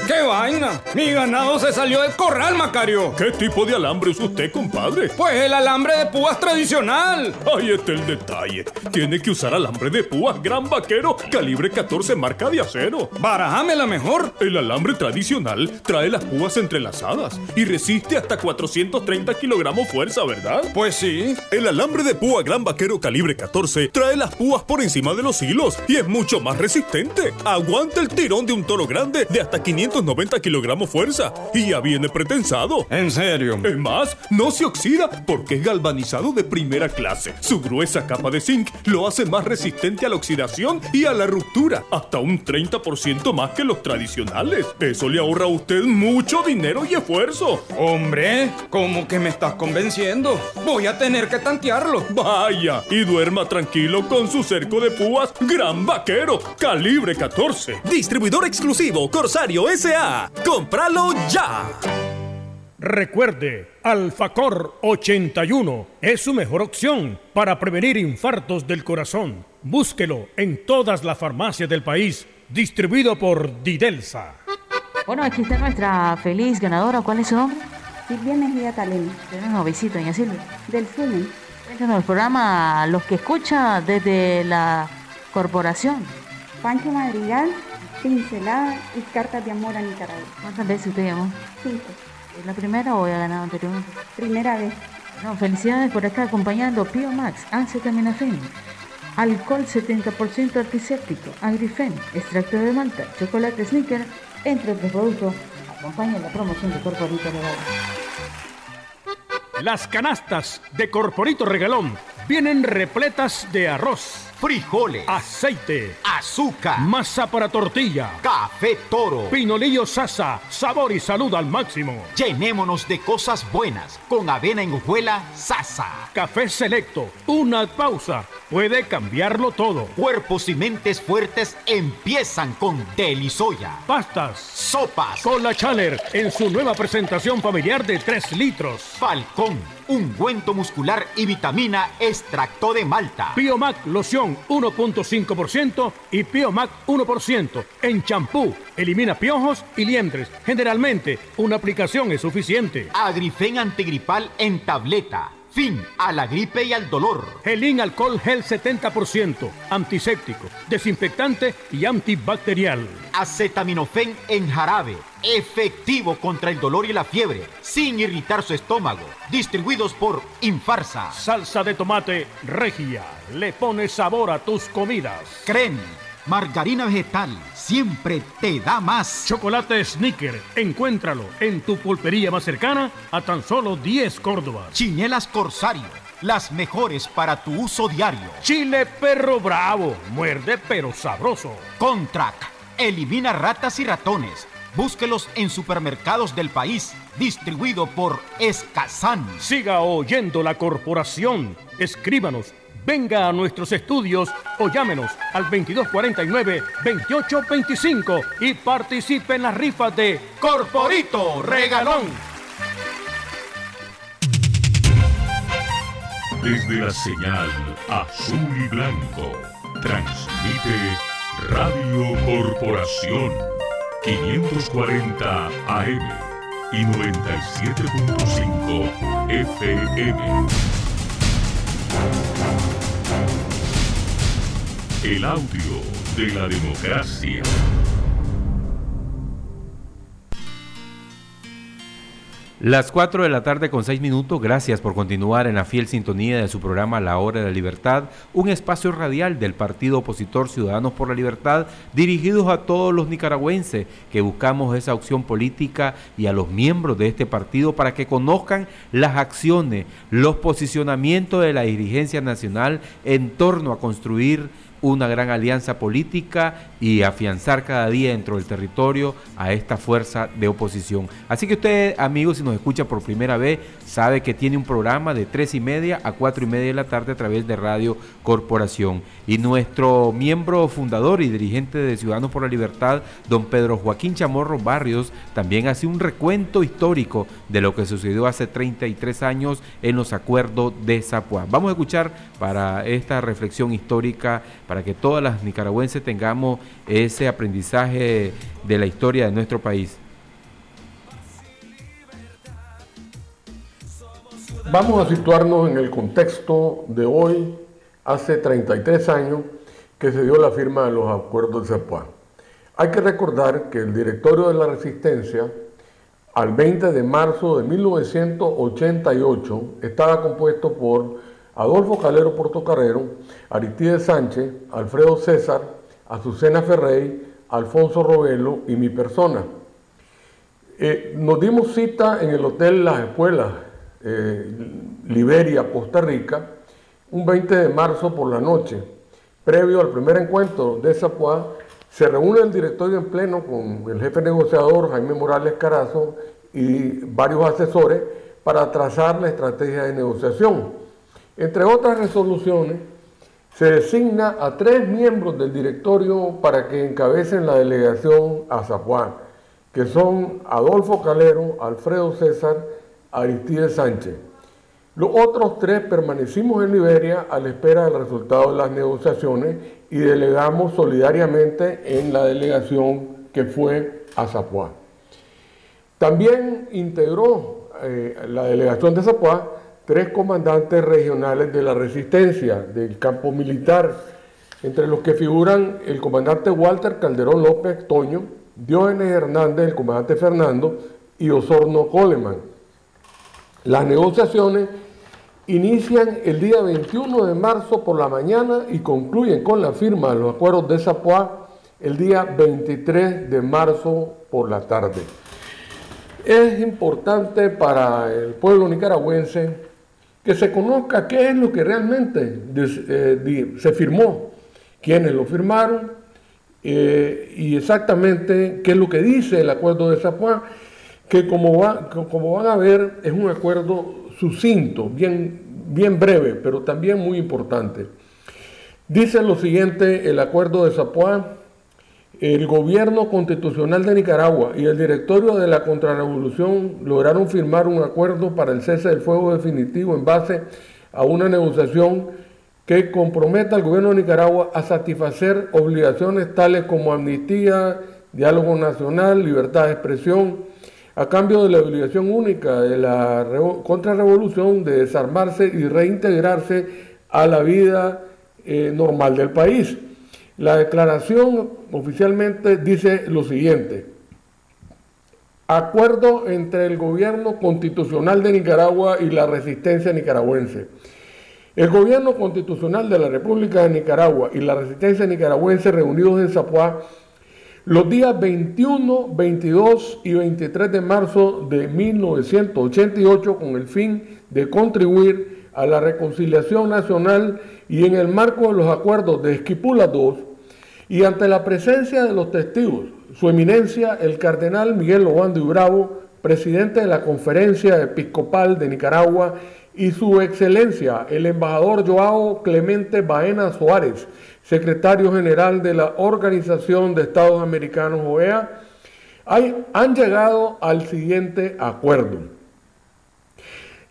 ¡Qué vaina! Mi ganado se salió del corral, Macario. ¿Qué tipo de alambre usa usted, compadre? Pues el alambre de púas tradicional. Ahí está el detalle. Tiene que usar alambre de púas Gran Vaquero, calibre 14 marca de acero. Barajámela mejor. El alambre tradicional trae las púas entrelazadas y resiste hasta 430 kilogramos fuerza, ¿verdad? Pues sí. El alambre de púa Gran Vaquero calibre 14 trae las púas por encima de los hilos y es mucho más resistente. Aguanta el tirón de un toro grande de hasta 590 kilogramos fuerza y ya viene pretensado. ¿En serio? Es más, no se oxida porque es galvanizado de primera clase. Su gruesa capa de zinc lo hace más resistente a la oxidación y a la ruptura, hasta un 30% más que los tradicionales. Eso le ahorra a usted mucho dinero y esfuerzo. Hombre, ¿cómo que me estás convenciendo? Voy a tener que tantearlo. Vaya, y duerma tranquilo con su cerco de púas Gran Vaquero, calibre 14. Distribuidor exclusivo Corsario SA. ¡Cómpralo ya! Recuerde, Alfacor 81 es su mejor opción para prevenir infartos del corazón. Búsquelo en todas las farmacias del país, distribuido por Didelsa. Bueno, aquí está nuestra feliz ganadora. ¿Cuál es su nombre? Silvia Mejía Talena. Un novicito, doña Silvia. Del FUNE. Cuéntanos el programa, los que escucha desde la corporación. Pancho Madrigal, Pincelada y Cartas de Amor a Nicaragua. ¿Cuántas veces usted llamó? Cinco. ¿Es la primera o ha ganado anteriormente? Primera vez. No, felicidades por estar acompañando Pio Max, Acetaminofén, alcohol 70% antiséptico, Agrifen, extracto de malta, chocolate sneaker, entre otros productos. Acompaña la promoción de Corporito Legal. Las canastas de Corporito Regalón vienen repletas de arroz, frijoles, aceite, azúcar, masa para tortilla, café toro, pinolillo sasa, sabor y salud al máximo. Llenémonos de cosas buenas con avena en hojuela Sasa. Café selecto, una pausa, puede cambiarlo todo. Cuerpos y mentes fuertes empiezan con Delisoya. Pastas, sopas, Cola Chaler en su nueva presentación familiar de 3 litros. Falcón, ungüento muscular y vitamina extracto de malta. Biomac loción 1.5% y Biomac 1% en champú. Elimina piojos y liendres. Generalmente, una aplicación es suficiente. Agrifen antigripal en tableta. Fin a la gripe y al dolor. Gelín alcohol gel 70%, antiséptico, desinfectante y antibacterial. Acetaminofén en jarabe, efectivo contra el dolor y la fiebre, sin irritar su estómago. Distribuidos por Infarsa. Salsa de tomate regia, le pone sabor a tus comidas. Creen Margarina vegetal siempre te da más. Chocolate Snicker, encuéntralo en tu pulpería más cercana a tan solo 10 Córdoba. Chinelas Corsario, las mejores para tu uso diario. Chile Perro Bravo, muerde pero sabroso. Contract, elimina ratas y ratones. Búsquelos en supermercados del país, distribuido por Escazán. Siga oyendo la corporación. Escríbanos Venga a nuestros estudios o llámenos al 2249-2825 y participe en las rifas de Corporito Regalón. Desde la señal azul y blanco, transmite Radio Corporación 540 AM y 97.5 FM. El audio de la democracia. Las 4 de la tarde con 6 minutos, gracias por continuar en la fiel sintonía de su programa La Hora de la Libertad, un espacio radial del partido opositor Ciudadanos por la Libertad, dirigidos a todos los nicaragüenses que buscamos esa opción política y a los miembros de este partido para que conozcan las acciones, los posicionamientos de la dirigencia nacional en torno a construir una gran alianza política y afianzar cada día dentro del territorio a esta fuerza de oposición. Así que usted, amigos, si nos escucha por primera vez, sabe que tiene un programa de tres y media a cuatro y media de la tarde a través de Radio Corporación. Y nuestro miembro fundador y dirigente de Ciudadanos por la Libertad, don Pedro Joaquín Chamorro Barrios, también hace un recuento histórico de lo que sucedió hace 33 años en los acuerdos de Zapuán. Vamos a escuchar para esta reflexión histórica, para que todas las nicaragüenses tengamos ese aprendizaje de la historia de nuestro país. Vamos a situarnos en el contexto de hoy, hace 33 años, que se dio la firma de los acuerdos de Zapuán. Hay que recordar que el directorio de la Resistencia, al 20 de marzo de 1988, estaba compuesto por Adolfo Calero Portocarrero, Aristides Sánchez, Alfredo César, Azucena Ferrey, Alfonso Robelo y mi persona. Eh, nos dimos cita en el Hotel Las Espuelas, eh, Liberia, Costa Rica, un 20 de marzo por la noche. Previo al primer encuentro de Zapuá, se reúne el directorio en pleno con el jefe negociador Jaime Morales Carazo y varios asesores para trazar la estrategia de negociación. Entre otras resoluciones, se designa a tres miembros del directorio para que encabecen la delegación a Zapuán, que son Adolfo Calero, Alfredo César, Aristides Sánchez. Los otros tres permanecimos en Liberia a la espera del resultado de las negociaciones y delegamos solidariamente en la delegación que fue a Zapuán. También integró eh, la delegación de Zapuán tres comandantes regionales de la resistencia del campo militar, entre los que figuran el comandante Walter Calderón López Toño, Diógenes Hernández, el comandante Fernando y Osorno Coleman. Las negociaciones inician el día 21 de marzo por la mañana y concluyen con la firma de los acuerdos de Zapoá el día 23 de marzo por la tarde. Es importante para el pueblo nicaragüense que se conozca qué es lo que realmente eh, se firmó, quiénes lo firmaron eh, y exactamente qué es lo que dice el acuerdo de Zapuán, que como, va, como van a ver es un acuerdo sucinto, bien, bien breve, pero también muy importante. Dice lo siguiente el acuerdo de Zapuán, el gobierno constitucional de Nicaragua y el directorio de la contrarrevolución lograron firmar un acuerdo para el cese del fuego definitivo en base a una negociación que comprometa al gobierno de Nicaragua a satisfacer obligaciones tales como amnistía, diálogo nacional, libertad de expresión, a cambio de la obligación única de la contrarrevolución de desarmarse y reintegrarse a la vida eh, normal del país. La declaración oficialmente dice lo siguiente. Acuerdo entre el gobierno constitucional de Nicaragua y la resistencia nicaragüense. El gobierno constitucional de la República de Nicaragua y la resistencia nicaragüense reunidos en Zapuá los días 21, 22 y 23 de marzo de 1988 con el fin de contribuir a la reconciliación nacional y en el marco de los acuerdos de Esquipula II y ante la presencia de los testigos, su eminencia el cardenal Miguel Obando y Bravo, presidente de la Conferencia Episcopal de Nicaragua, y su excelencia el embajador Joao Clemente Baena Suárez, secretario general de la Organización de Estados Americanos OEA, han llegado al siguiente acuerdo.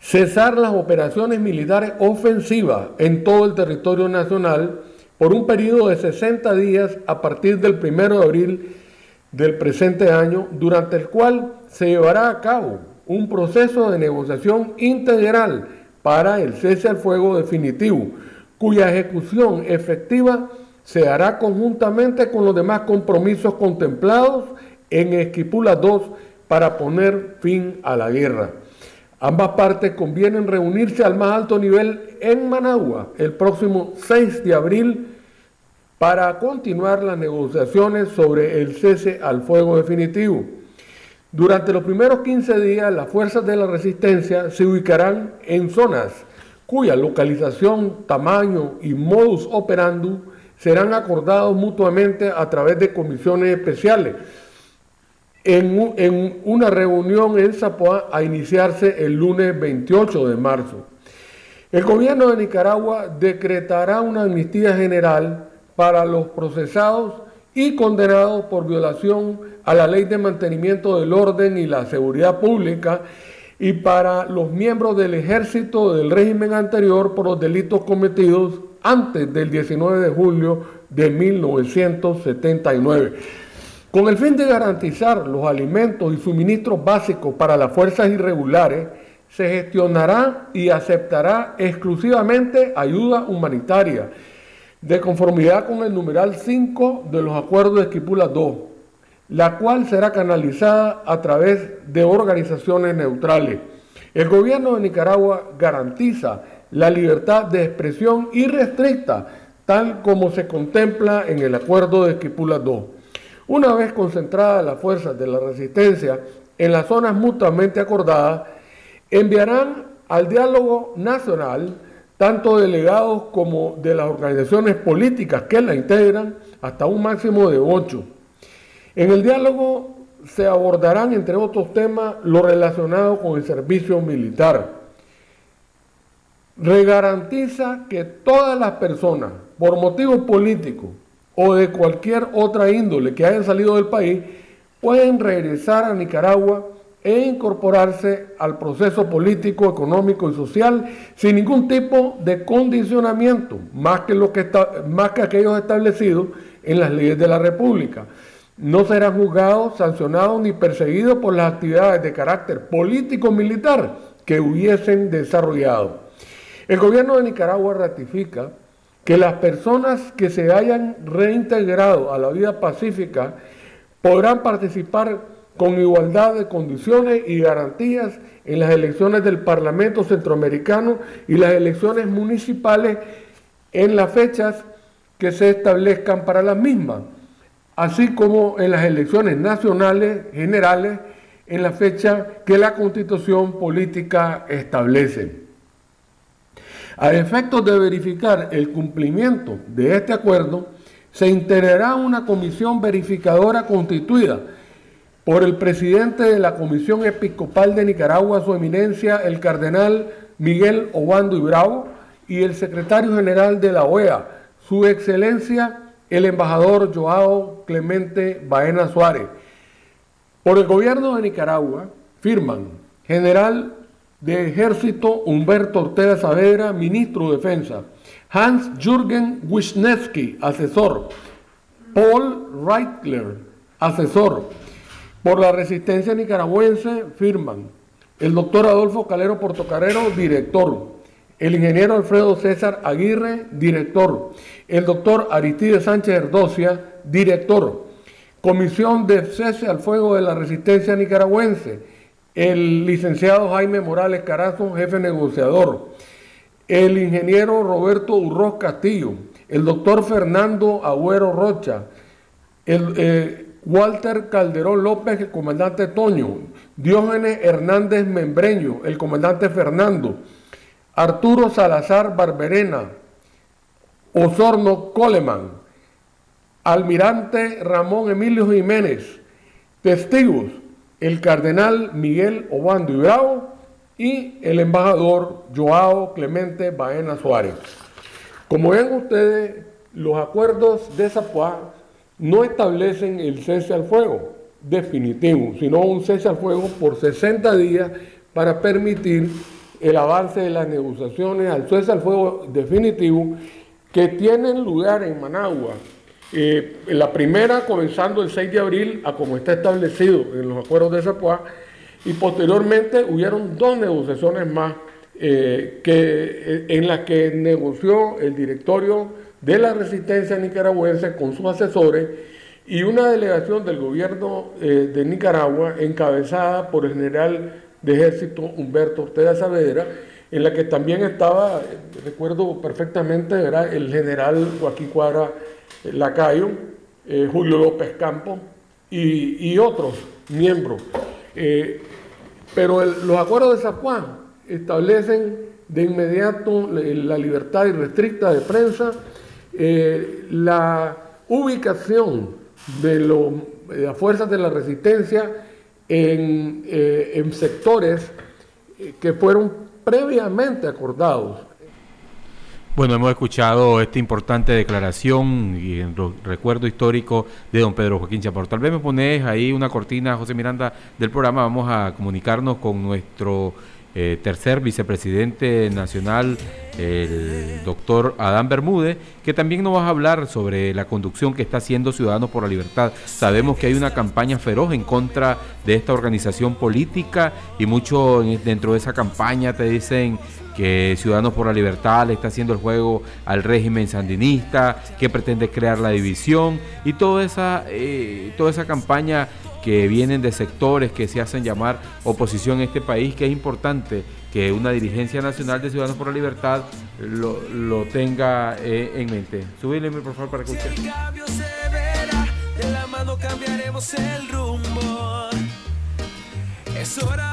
Cesar las operaciones militares ofensivas en todo el territorio nacional por un periodo de 60 días a partir del 1 de abril del presente año, durante el cual se llevará a cabo un proceso de negociación integral para el cese al fuego definitivo, cuya ejecución efectiva se hará conjuntamente con los demás compromisos contemplados en Esquipula II para poner fin a la guerra. Ambas partes convienen reunirse al más alto nivel en Managua el próximo 6 de abril para continuar las negociaciones sobre el cese al fuego definitivo. Durante los primeros 15 días, las fuerzas de la resistencia se ubicarán en zonas cuya localización, tamaño y modus operandi serán acordados mutuamente a través de comisiones especiales en, una reunión en Zapoá a iniciarse el lunes 28 de marzo. El gobierno de Nicaragua decretará una amnistía general para los procesados y condenados por violación a la ley de mantenimiento del orden y la seguridad pública y para los miembros del ejército del régimen anterior por los delitos cometidos antes del 19 de julio de 1979. Con el fin de garantizar los alimentos y suministros básicos para las fuerzas irregulares, se gestionará y aceptará exclusivamente ayuda humanitaria de conformidad con el numeral 5 de los acuerdos de Esquipula II, la cual será canalizada a través de organizaciones neutrales. El gobierno de Nicaragua garantiza la libertad de expresión irrestricta, tal como se contempla en el acuerdo de Esquipula II. Una vez concentradas las fuerzas de la resistencia en las zonas mutuamente acordadas, enviarán al diálogo nacional tanto delegados como de las organizaciones políticas que la integran, hasta un máximo de ocho. En el diálogo se abordarán, entre otros temas, lo relacionado con el servicio militar. Regarantiza que todas las personas, por motivos políticos o de cualquier otra índole que hayan salido del país, pueden regresar a Nicaragua e incorporarse al proceso político, económico y social sin ningún tipo de condicionamiento, más que, que más que aquellos establecidos en las leyes de la República. No serán juzgados, sancionados ni perseguidos por las actividades de carácter político-militar que hubiesen desarrollado. El gobierno de Nicaragua ratifica que las personas que se hayan reintegrado a la vida pacífica podrán participar con igualdad de condiciones y garantías en las elecciones del Parlamento Centroamericano y las elecciones municipales en las fechas que se establezcan para las mismas, así como en las elecciones nacionales generales en la fecha que la constitución política establece. A efectos de verificar el cumplimiento de este acuerdo, se integrará una comisión verificadora constituida por el presidente de la Comisión Episcopal de Nicaragua, su eminencia, el cardenal Miguel Obando y Bravo, y el secretario general de la OEA, su excelencia, el embajador Joao Clemente Baena Suárez. Por el gobierno de Nicaragua firman general de ejército Humberto Ortega Saavedra, ministro de Defensa, Hans Jürgen Wisniewski, asesor, Paul Reichler, asesor. Por la resistencia nicaragüense firman. El doctor Adolfo Calero Portocarrero, director, el ingeniero Alfredo César Aguirre, director, el doctor Aristides Sánchez Erdocia, director, Comisión de Cese al Fuego de la Resistencia Nicaragüense, el licenciado Jaime Morales Carazo, jefe negociador, el ingeniero Roberto Urroz Castillo, el doctor Fernando Agüero Rocha, el eh, Walter Calderón López, el comandante Toño, Diógenes Hernández Membreño, el comandante Fernando, Arturo Salazar Barberena, Osorno Coleman, Almirante Ramón Emilio Jiménez, testigos, el cardenal Miguel Obando y Bravo y el embajador Joao Clemente Baena Suárez. Como ven ustedes, los acuerdos de Zapuá no establecen el cese al fuego definitivo, sino un cese al fuego por 60 días para permitir el avance de las negociaciones al cese al fuego definitivo que tienen lugar en Managua. Eh, la primera comenzando el 6 de abril, a como está establecido en los acuerdos de Zapuá, y posteriormente hubieron dos negociaciones más eh, eh, en las que negoció el directorio de la resistencia nicaragüense con sus asesores y una delegación del gobierno de Nicaragua encabezada por el general de ejército Humberto Ortega Saavedra, en la que también estaba, recuerdo perfectamente, era el general Joaquín Cuadra Lacayo, eh, Julio López Campos y, otros miembros. Eh, pero los acuerdos de San Juan establecen de inmediato la libertad irrestricta de prensa, eh, la ubicación de las fuerzas de la resistencia en, en sectores que fueron previamente acordados bueno, hemos escuchado esta importante declaración y recuerdo histórico de don Pedro Joaquín Chaparro. Tal vez me pones ahí una cortina, José Miranda, del programa. Vamos a comunicarnos con nuestro eh, tercer vicepresidente nacional, el doctor Adán Bermúdez, que también nos va a hablar sobre la conducción que está haciendo Ciudadanos por la Libertad. Sabemos que hay una campaña feroz en contra de esta organización política y mucho dentro de esa campaña te dicen que Ciudadanos por la Libertad le está haciendo el juego al régimen sandinista, que pretende crear la división y toda esa, eh, toda esa campaña que vienen de sectores que se hacen llamar oposición en este país, que es importante que una dirigencia nacional de Ciudadanos por la Libertad lo, tenga eh, en mente. Súbile, por favor, para mano cambiaremos el rumbo. Es hora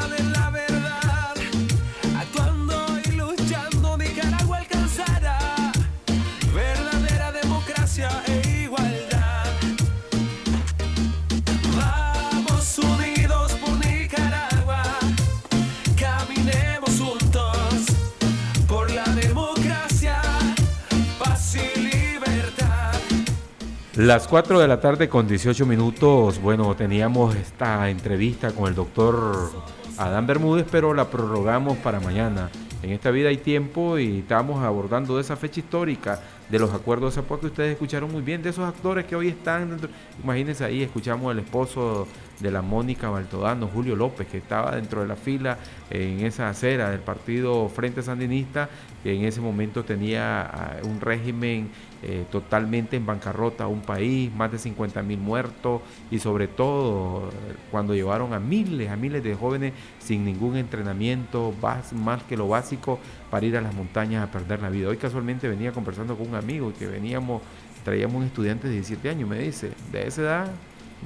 Las 4 de la tarde con 18 minutos, bueno, teníamos esta entrevista con el doctor Adán Bermúdez, pero la prorrogamos para mañana. En esta vida hay tiempo y estamos abordando esa fecha histórica de los acuerdos de Zapuá que ustedes escucharon muy bien, de esos actores que hoy están, dentro, imagínense ahí, escuchamos el esposo de la Mónica Baltodano, Julio López, que estaba dentro de la fila en esa acera del partido Frente Sandinista, que en ese momento tenía ah, un régimen eh, totalmente en bancarrota, un país, más de 50 mil muertos y sobre todo cuando llevaron a miles, a miles de jóvenes sin ningún entrenamiento, más que lo básico para ir a las montañas a perder la vida. Hoy casualmente venía conversando con un amigo que veníamos, traíamos un estudiante de 17 años, me dice, de esa edad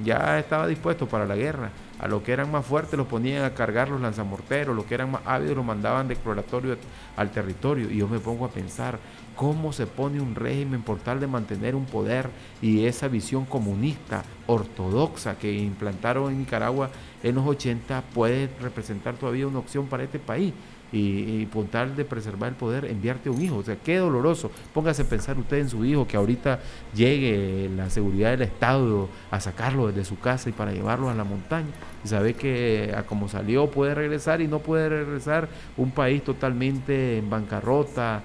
ya estaba dispuesto para la guerra a los que eran más fuertes los ponían a cargar los lanzamorteros, los que eran más ávidos los mandaban de exploratorio al territorio. Y yo me pongo a pensar, cómo se pone un régimen por tal de mantener un poder y esa visión comunista ortodoxa que implantaron en Nicaragua en los 80 puede representar todavía una opción para este país y, por tal de preservar el poder, enviarte un hijo. O sea, qué doloroso. Póngase a pensar usted en su hijo que ahorita llegue la seguridad del Estado a sacarlo desde su casa y para llevarlo a la montaña. Y sabe que a como salió puede regresar y no puede regresar un país totalmente en bancarrota,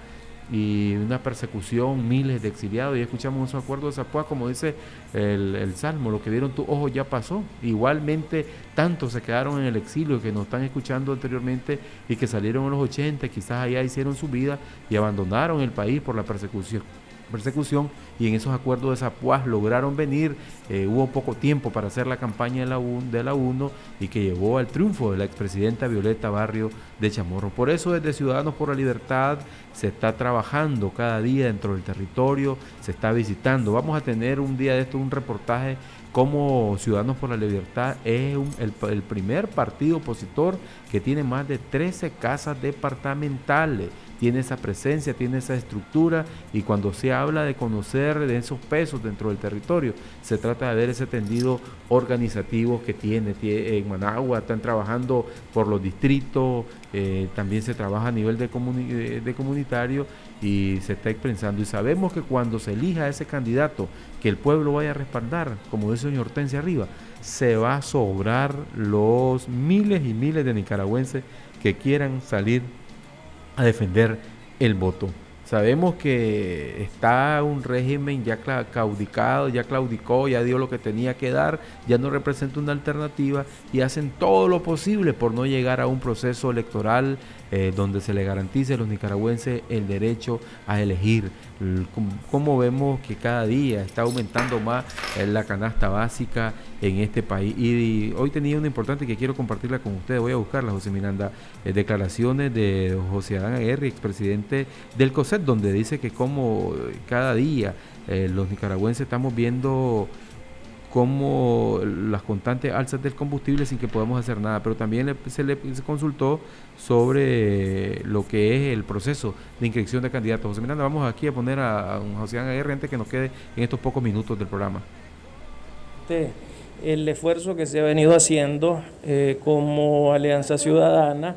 y una persecución, miles de exiliados, y escuchamos esos acuerdos de Zapua, como dice el, Salmo, lo que vieron tus ojos ya pasó. Igualmente, tantos se quedaron en el exilio que nos están escuchando anteriormente y que salieron en los 80, quizás allá hicieron su vida y abandonaron el país por la persecución persecución y en esos acuerdos de Zapuaz lograron venir, eh, hubo poco tiempo para hacer la campaña de la, de la UNO y que llevó al triunfo de la expresidenta Violeta Barrio de Chamorro. Por eso desde Ciudadanos por la Libertad se está trabajando cada día dentro del territorio, se está visitando. Vamos a tener un día de esto un reportaje como Ciudadanos por la Libertad es el, primer partido opositor que tiene más de 13 casas departamentales tiene esa presencia, tiene esa estructura y cuando se habla de conocer de esos pesos dentro del territorio, se trata de ver ese tendido organizativo que tiene. En Managua están trabajando por los distritos, eh, también se trabaja a nivel de comunitario y se está expresando. Y sabemos que cuando se elija ese candidato que el pueblo vaya a respaldar, como dice señor Hortensia arriba, se va a sobrar los miles y miles de nicaragüenses que quieran salir a defender el voto. Sabemos que está un régimen ya caudicado, ya claudicó, ya dio lo que tenía que dar, ya no representa una alternativa y hacen todo lo posible por no llegar a un proceso electoral eh, donde se le garantice a los nicaragüenses el derecho a elegir. Como vemos que cada día está aumentando más eh, la canasta básica en este país. Y, hoy tenía una importante que quiero compartirla con ustedes. Voy a buscarla, José Miranda. Eh, declaraciones de José Adán Aguirre, expresidente del COSET, donde dice que como cada día los nicaragüenses estamos viendo como las constantes alzas del combustible sin que podamos hacer nada, pero también se le consultó sobre lo que es el proceso de inscripción de candidatos. José Miranda, vamos aquí a poner a, un José Ángel antes que nos quede en estos pocos minutos del programa. El esfuerzo que se ha venido haciendo eh, como Alianza Ciudadana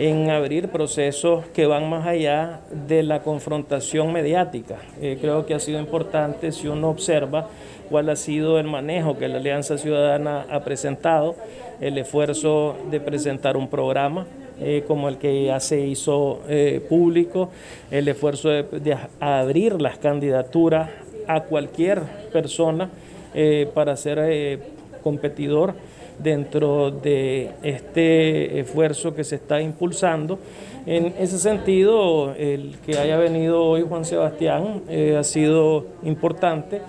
en abrir procesos que van más allá de la confrontación mediática. Eh, creo que ha sido importante si uno observa cuál ha sido el manejo que la Alianza Ciudadana ha presentado, el esfuerzo de presentar un programa eh, como el que ya se hizo eh, público, el esfuerzo de, abrir las candidaturas a cualquier persona para ser competidor dentro de este esfuerzo que se está impulsando. En ese sentido, el que haya venido hoy Juan Sebastián ha sido importante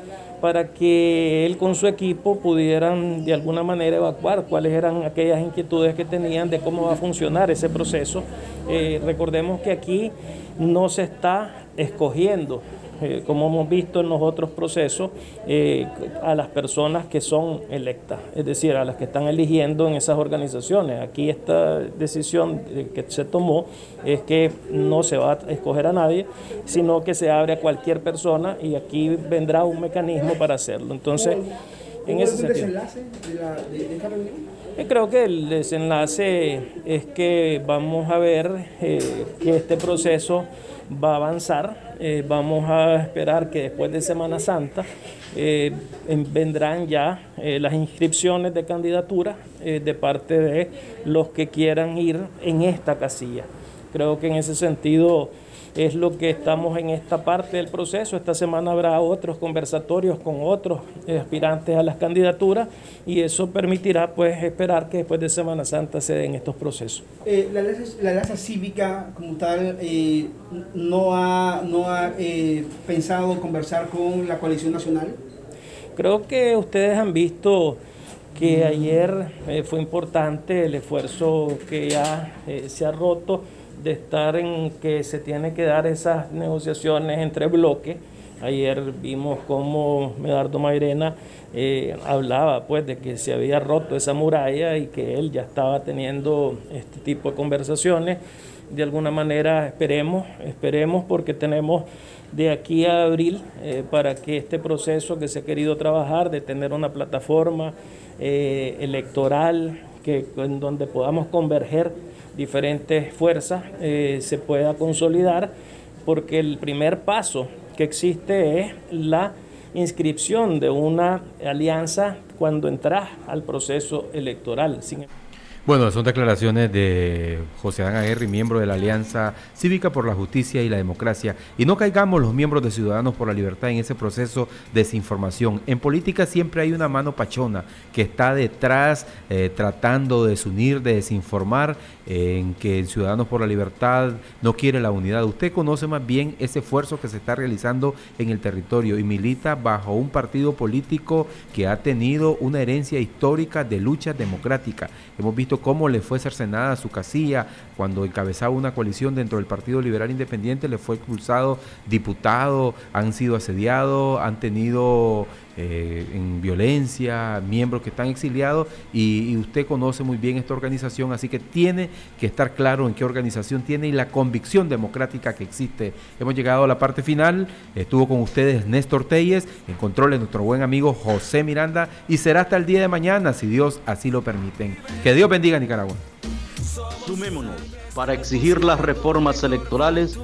para que él con su equipo pudieran de alguna manera evacuar cuáles eran aquellas inquietudes que tenían de cómo va a funcionar ese proceso. Eh, recordemos que aquí no se está escogiendo eh, como hemos visto en los otros procesos, eh, a las personas que son electas, es decir, a las que están eligiendo en esas organizaciones. Aquí esta decisión que se tomó es que no se va a escoger a nadie, sino que se abre a cualquier persona y aquí vendrá un mecanismo para hacerlo. Entonces, en ese sentido. desenlace de, esta reunión? Eh, creo que el desenlace es que vamos a ver que este proceso va a avanzar. Eh, vamos a esperar que después de Semana Santa eh, vendrán ya eh, las inscripciones de candidatura de parte de los que quieran ir en esta casilla. Creo que en ese sentido es lo que estamos en esta parte del proceso. Esta semana habrá otros conversatorios con otros aspirantes a las candidaturas y eso permitirá pues esperar que después de Semana Santa se den estos procesos. Eh, la, alianza, cívica como tal eh, no ha, no ha eh, pensado conversar con la coalición nacional. Creo que ustedes han visto que ayer fue importante el esfuerzo que ya se ha roto de estar en que se tiene que dar esas negociaciones entre bloques Ayer vimos cómo Medardo Mairena eh, hablaba pues de que se había roto esa muralla y que él ya estaba teniendo este tipo de conversaciones. De alguna manera esperemos, esperemos porque tenemos de aquí a abril eh, para que este proceso que se ha querido trabajar de tener una plataforma eh, electoral que, en donde podamos converger diferentes fuerzas se pueda consolidar porque el primer paso que existe es la inscripción de una alianza cuando entras al proceso electoral. Bueno, son declaraciones de José Adán Aguirre, miembro de la Alianza Cívica por la Justicia y la Democracia. Y no caigamos los miembros de Ciudadanos por la Libertad en ese proceso de desinformación. En política siempre hay una mano pachona que está detrás eh, tratando de desunir, de desinformar, en que Ciudadanos por la Libertad no quiere la unidad. Usted conoce más bien ese esfuerzo que se está realizando en el territorio y milita bajo un partido político que ha tenido una herencia histórica de lucha democrática. Hemos visto cómo le fue cercenada su casilla cuando encabezaba una coalición dentro del Partido Liberal Independiente, le fue expulsado diputado, han sido asediados, han tenido eh, en violencia, miembros que están exiliados y, usted conoce muy bien esta organización, así que tiene que estar claro en qué organización tiene y la convicción democrática que existe. Hemos llegado a la parte final, estuvo con ustedes Néstor Telles, en control nuestro buen amigo José Miranda y será hasta el día de mañana, si Dios así lo permiten. Que Dios bendiga Nicaragua. Sumémonos para exigir las reformas electorales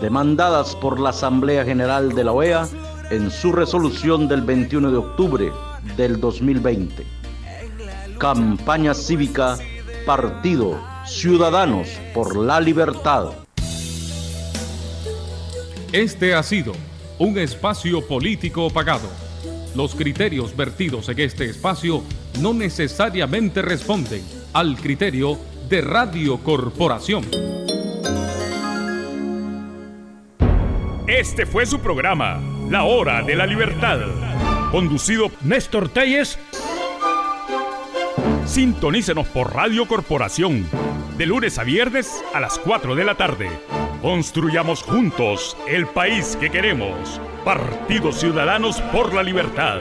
demandadas por la Asamblea General de la OEA en su resolución del 21 de octubre del 2020. Campaña cívica, partido, ciudadanos por la libertad. Este ha sido un espacio político pagado. Los criterios vertidos en este espacio no necesariamente responden al criterio de Radio Corporación. Este fue su programa la Hora de la Libertad. Conducido Néstor Telles. Sintonícenos por Radio Corporación. De lunes a viernes a las 4 de la tarde. Construyamos juntos el país que queremos. Partidos Ciudadanos por la Libertad.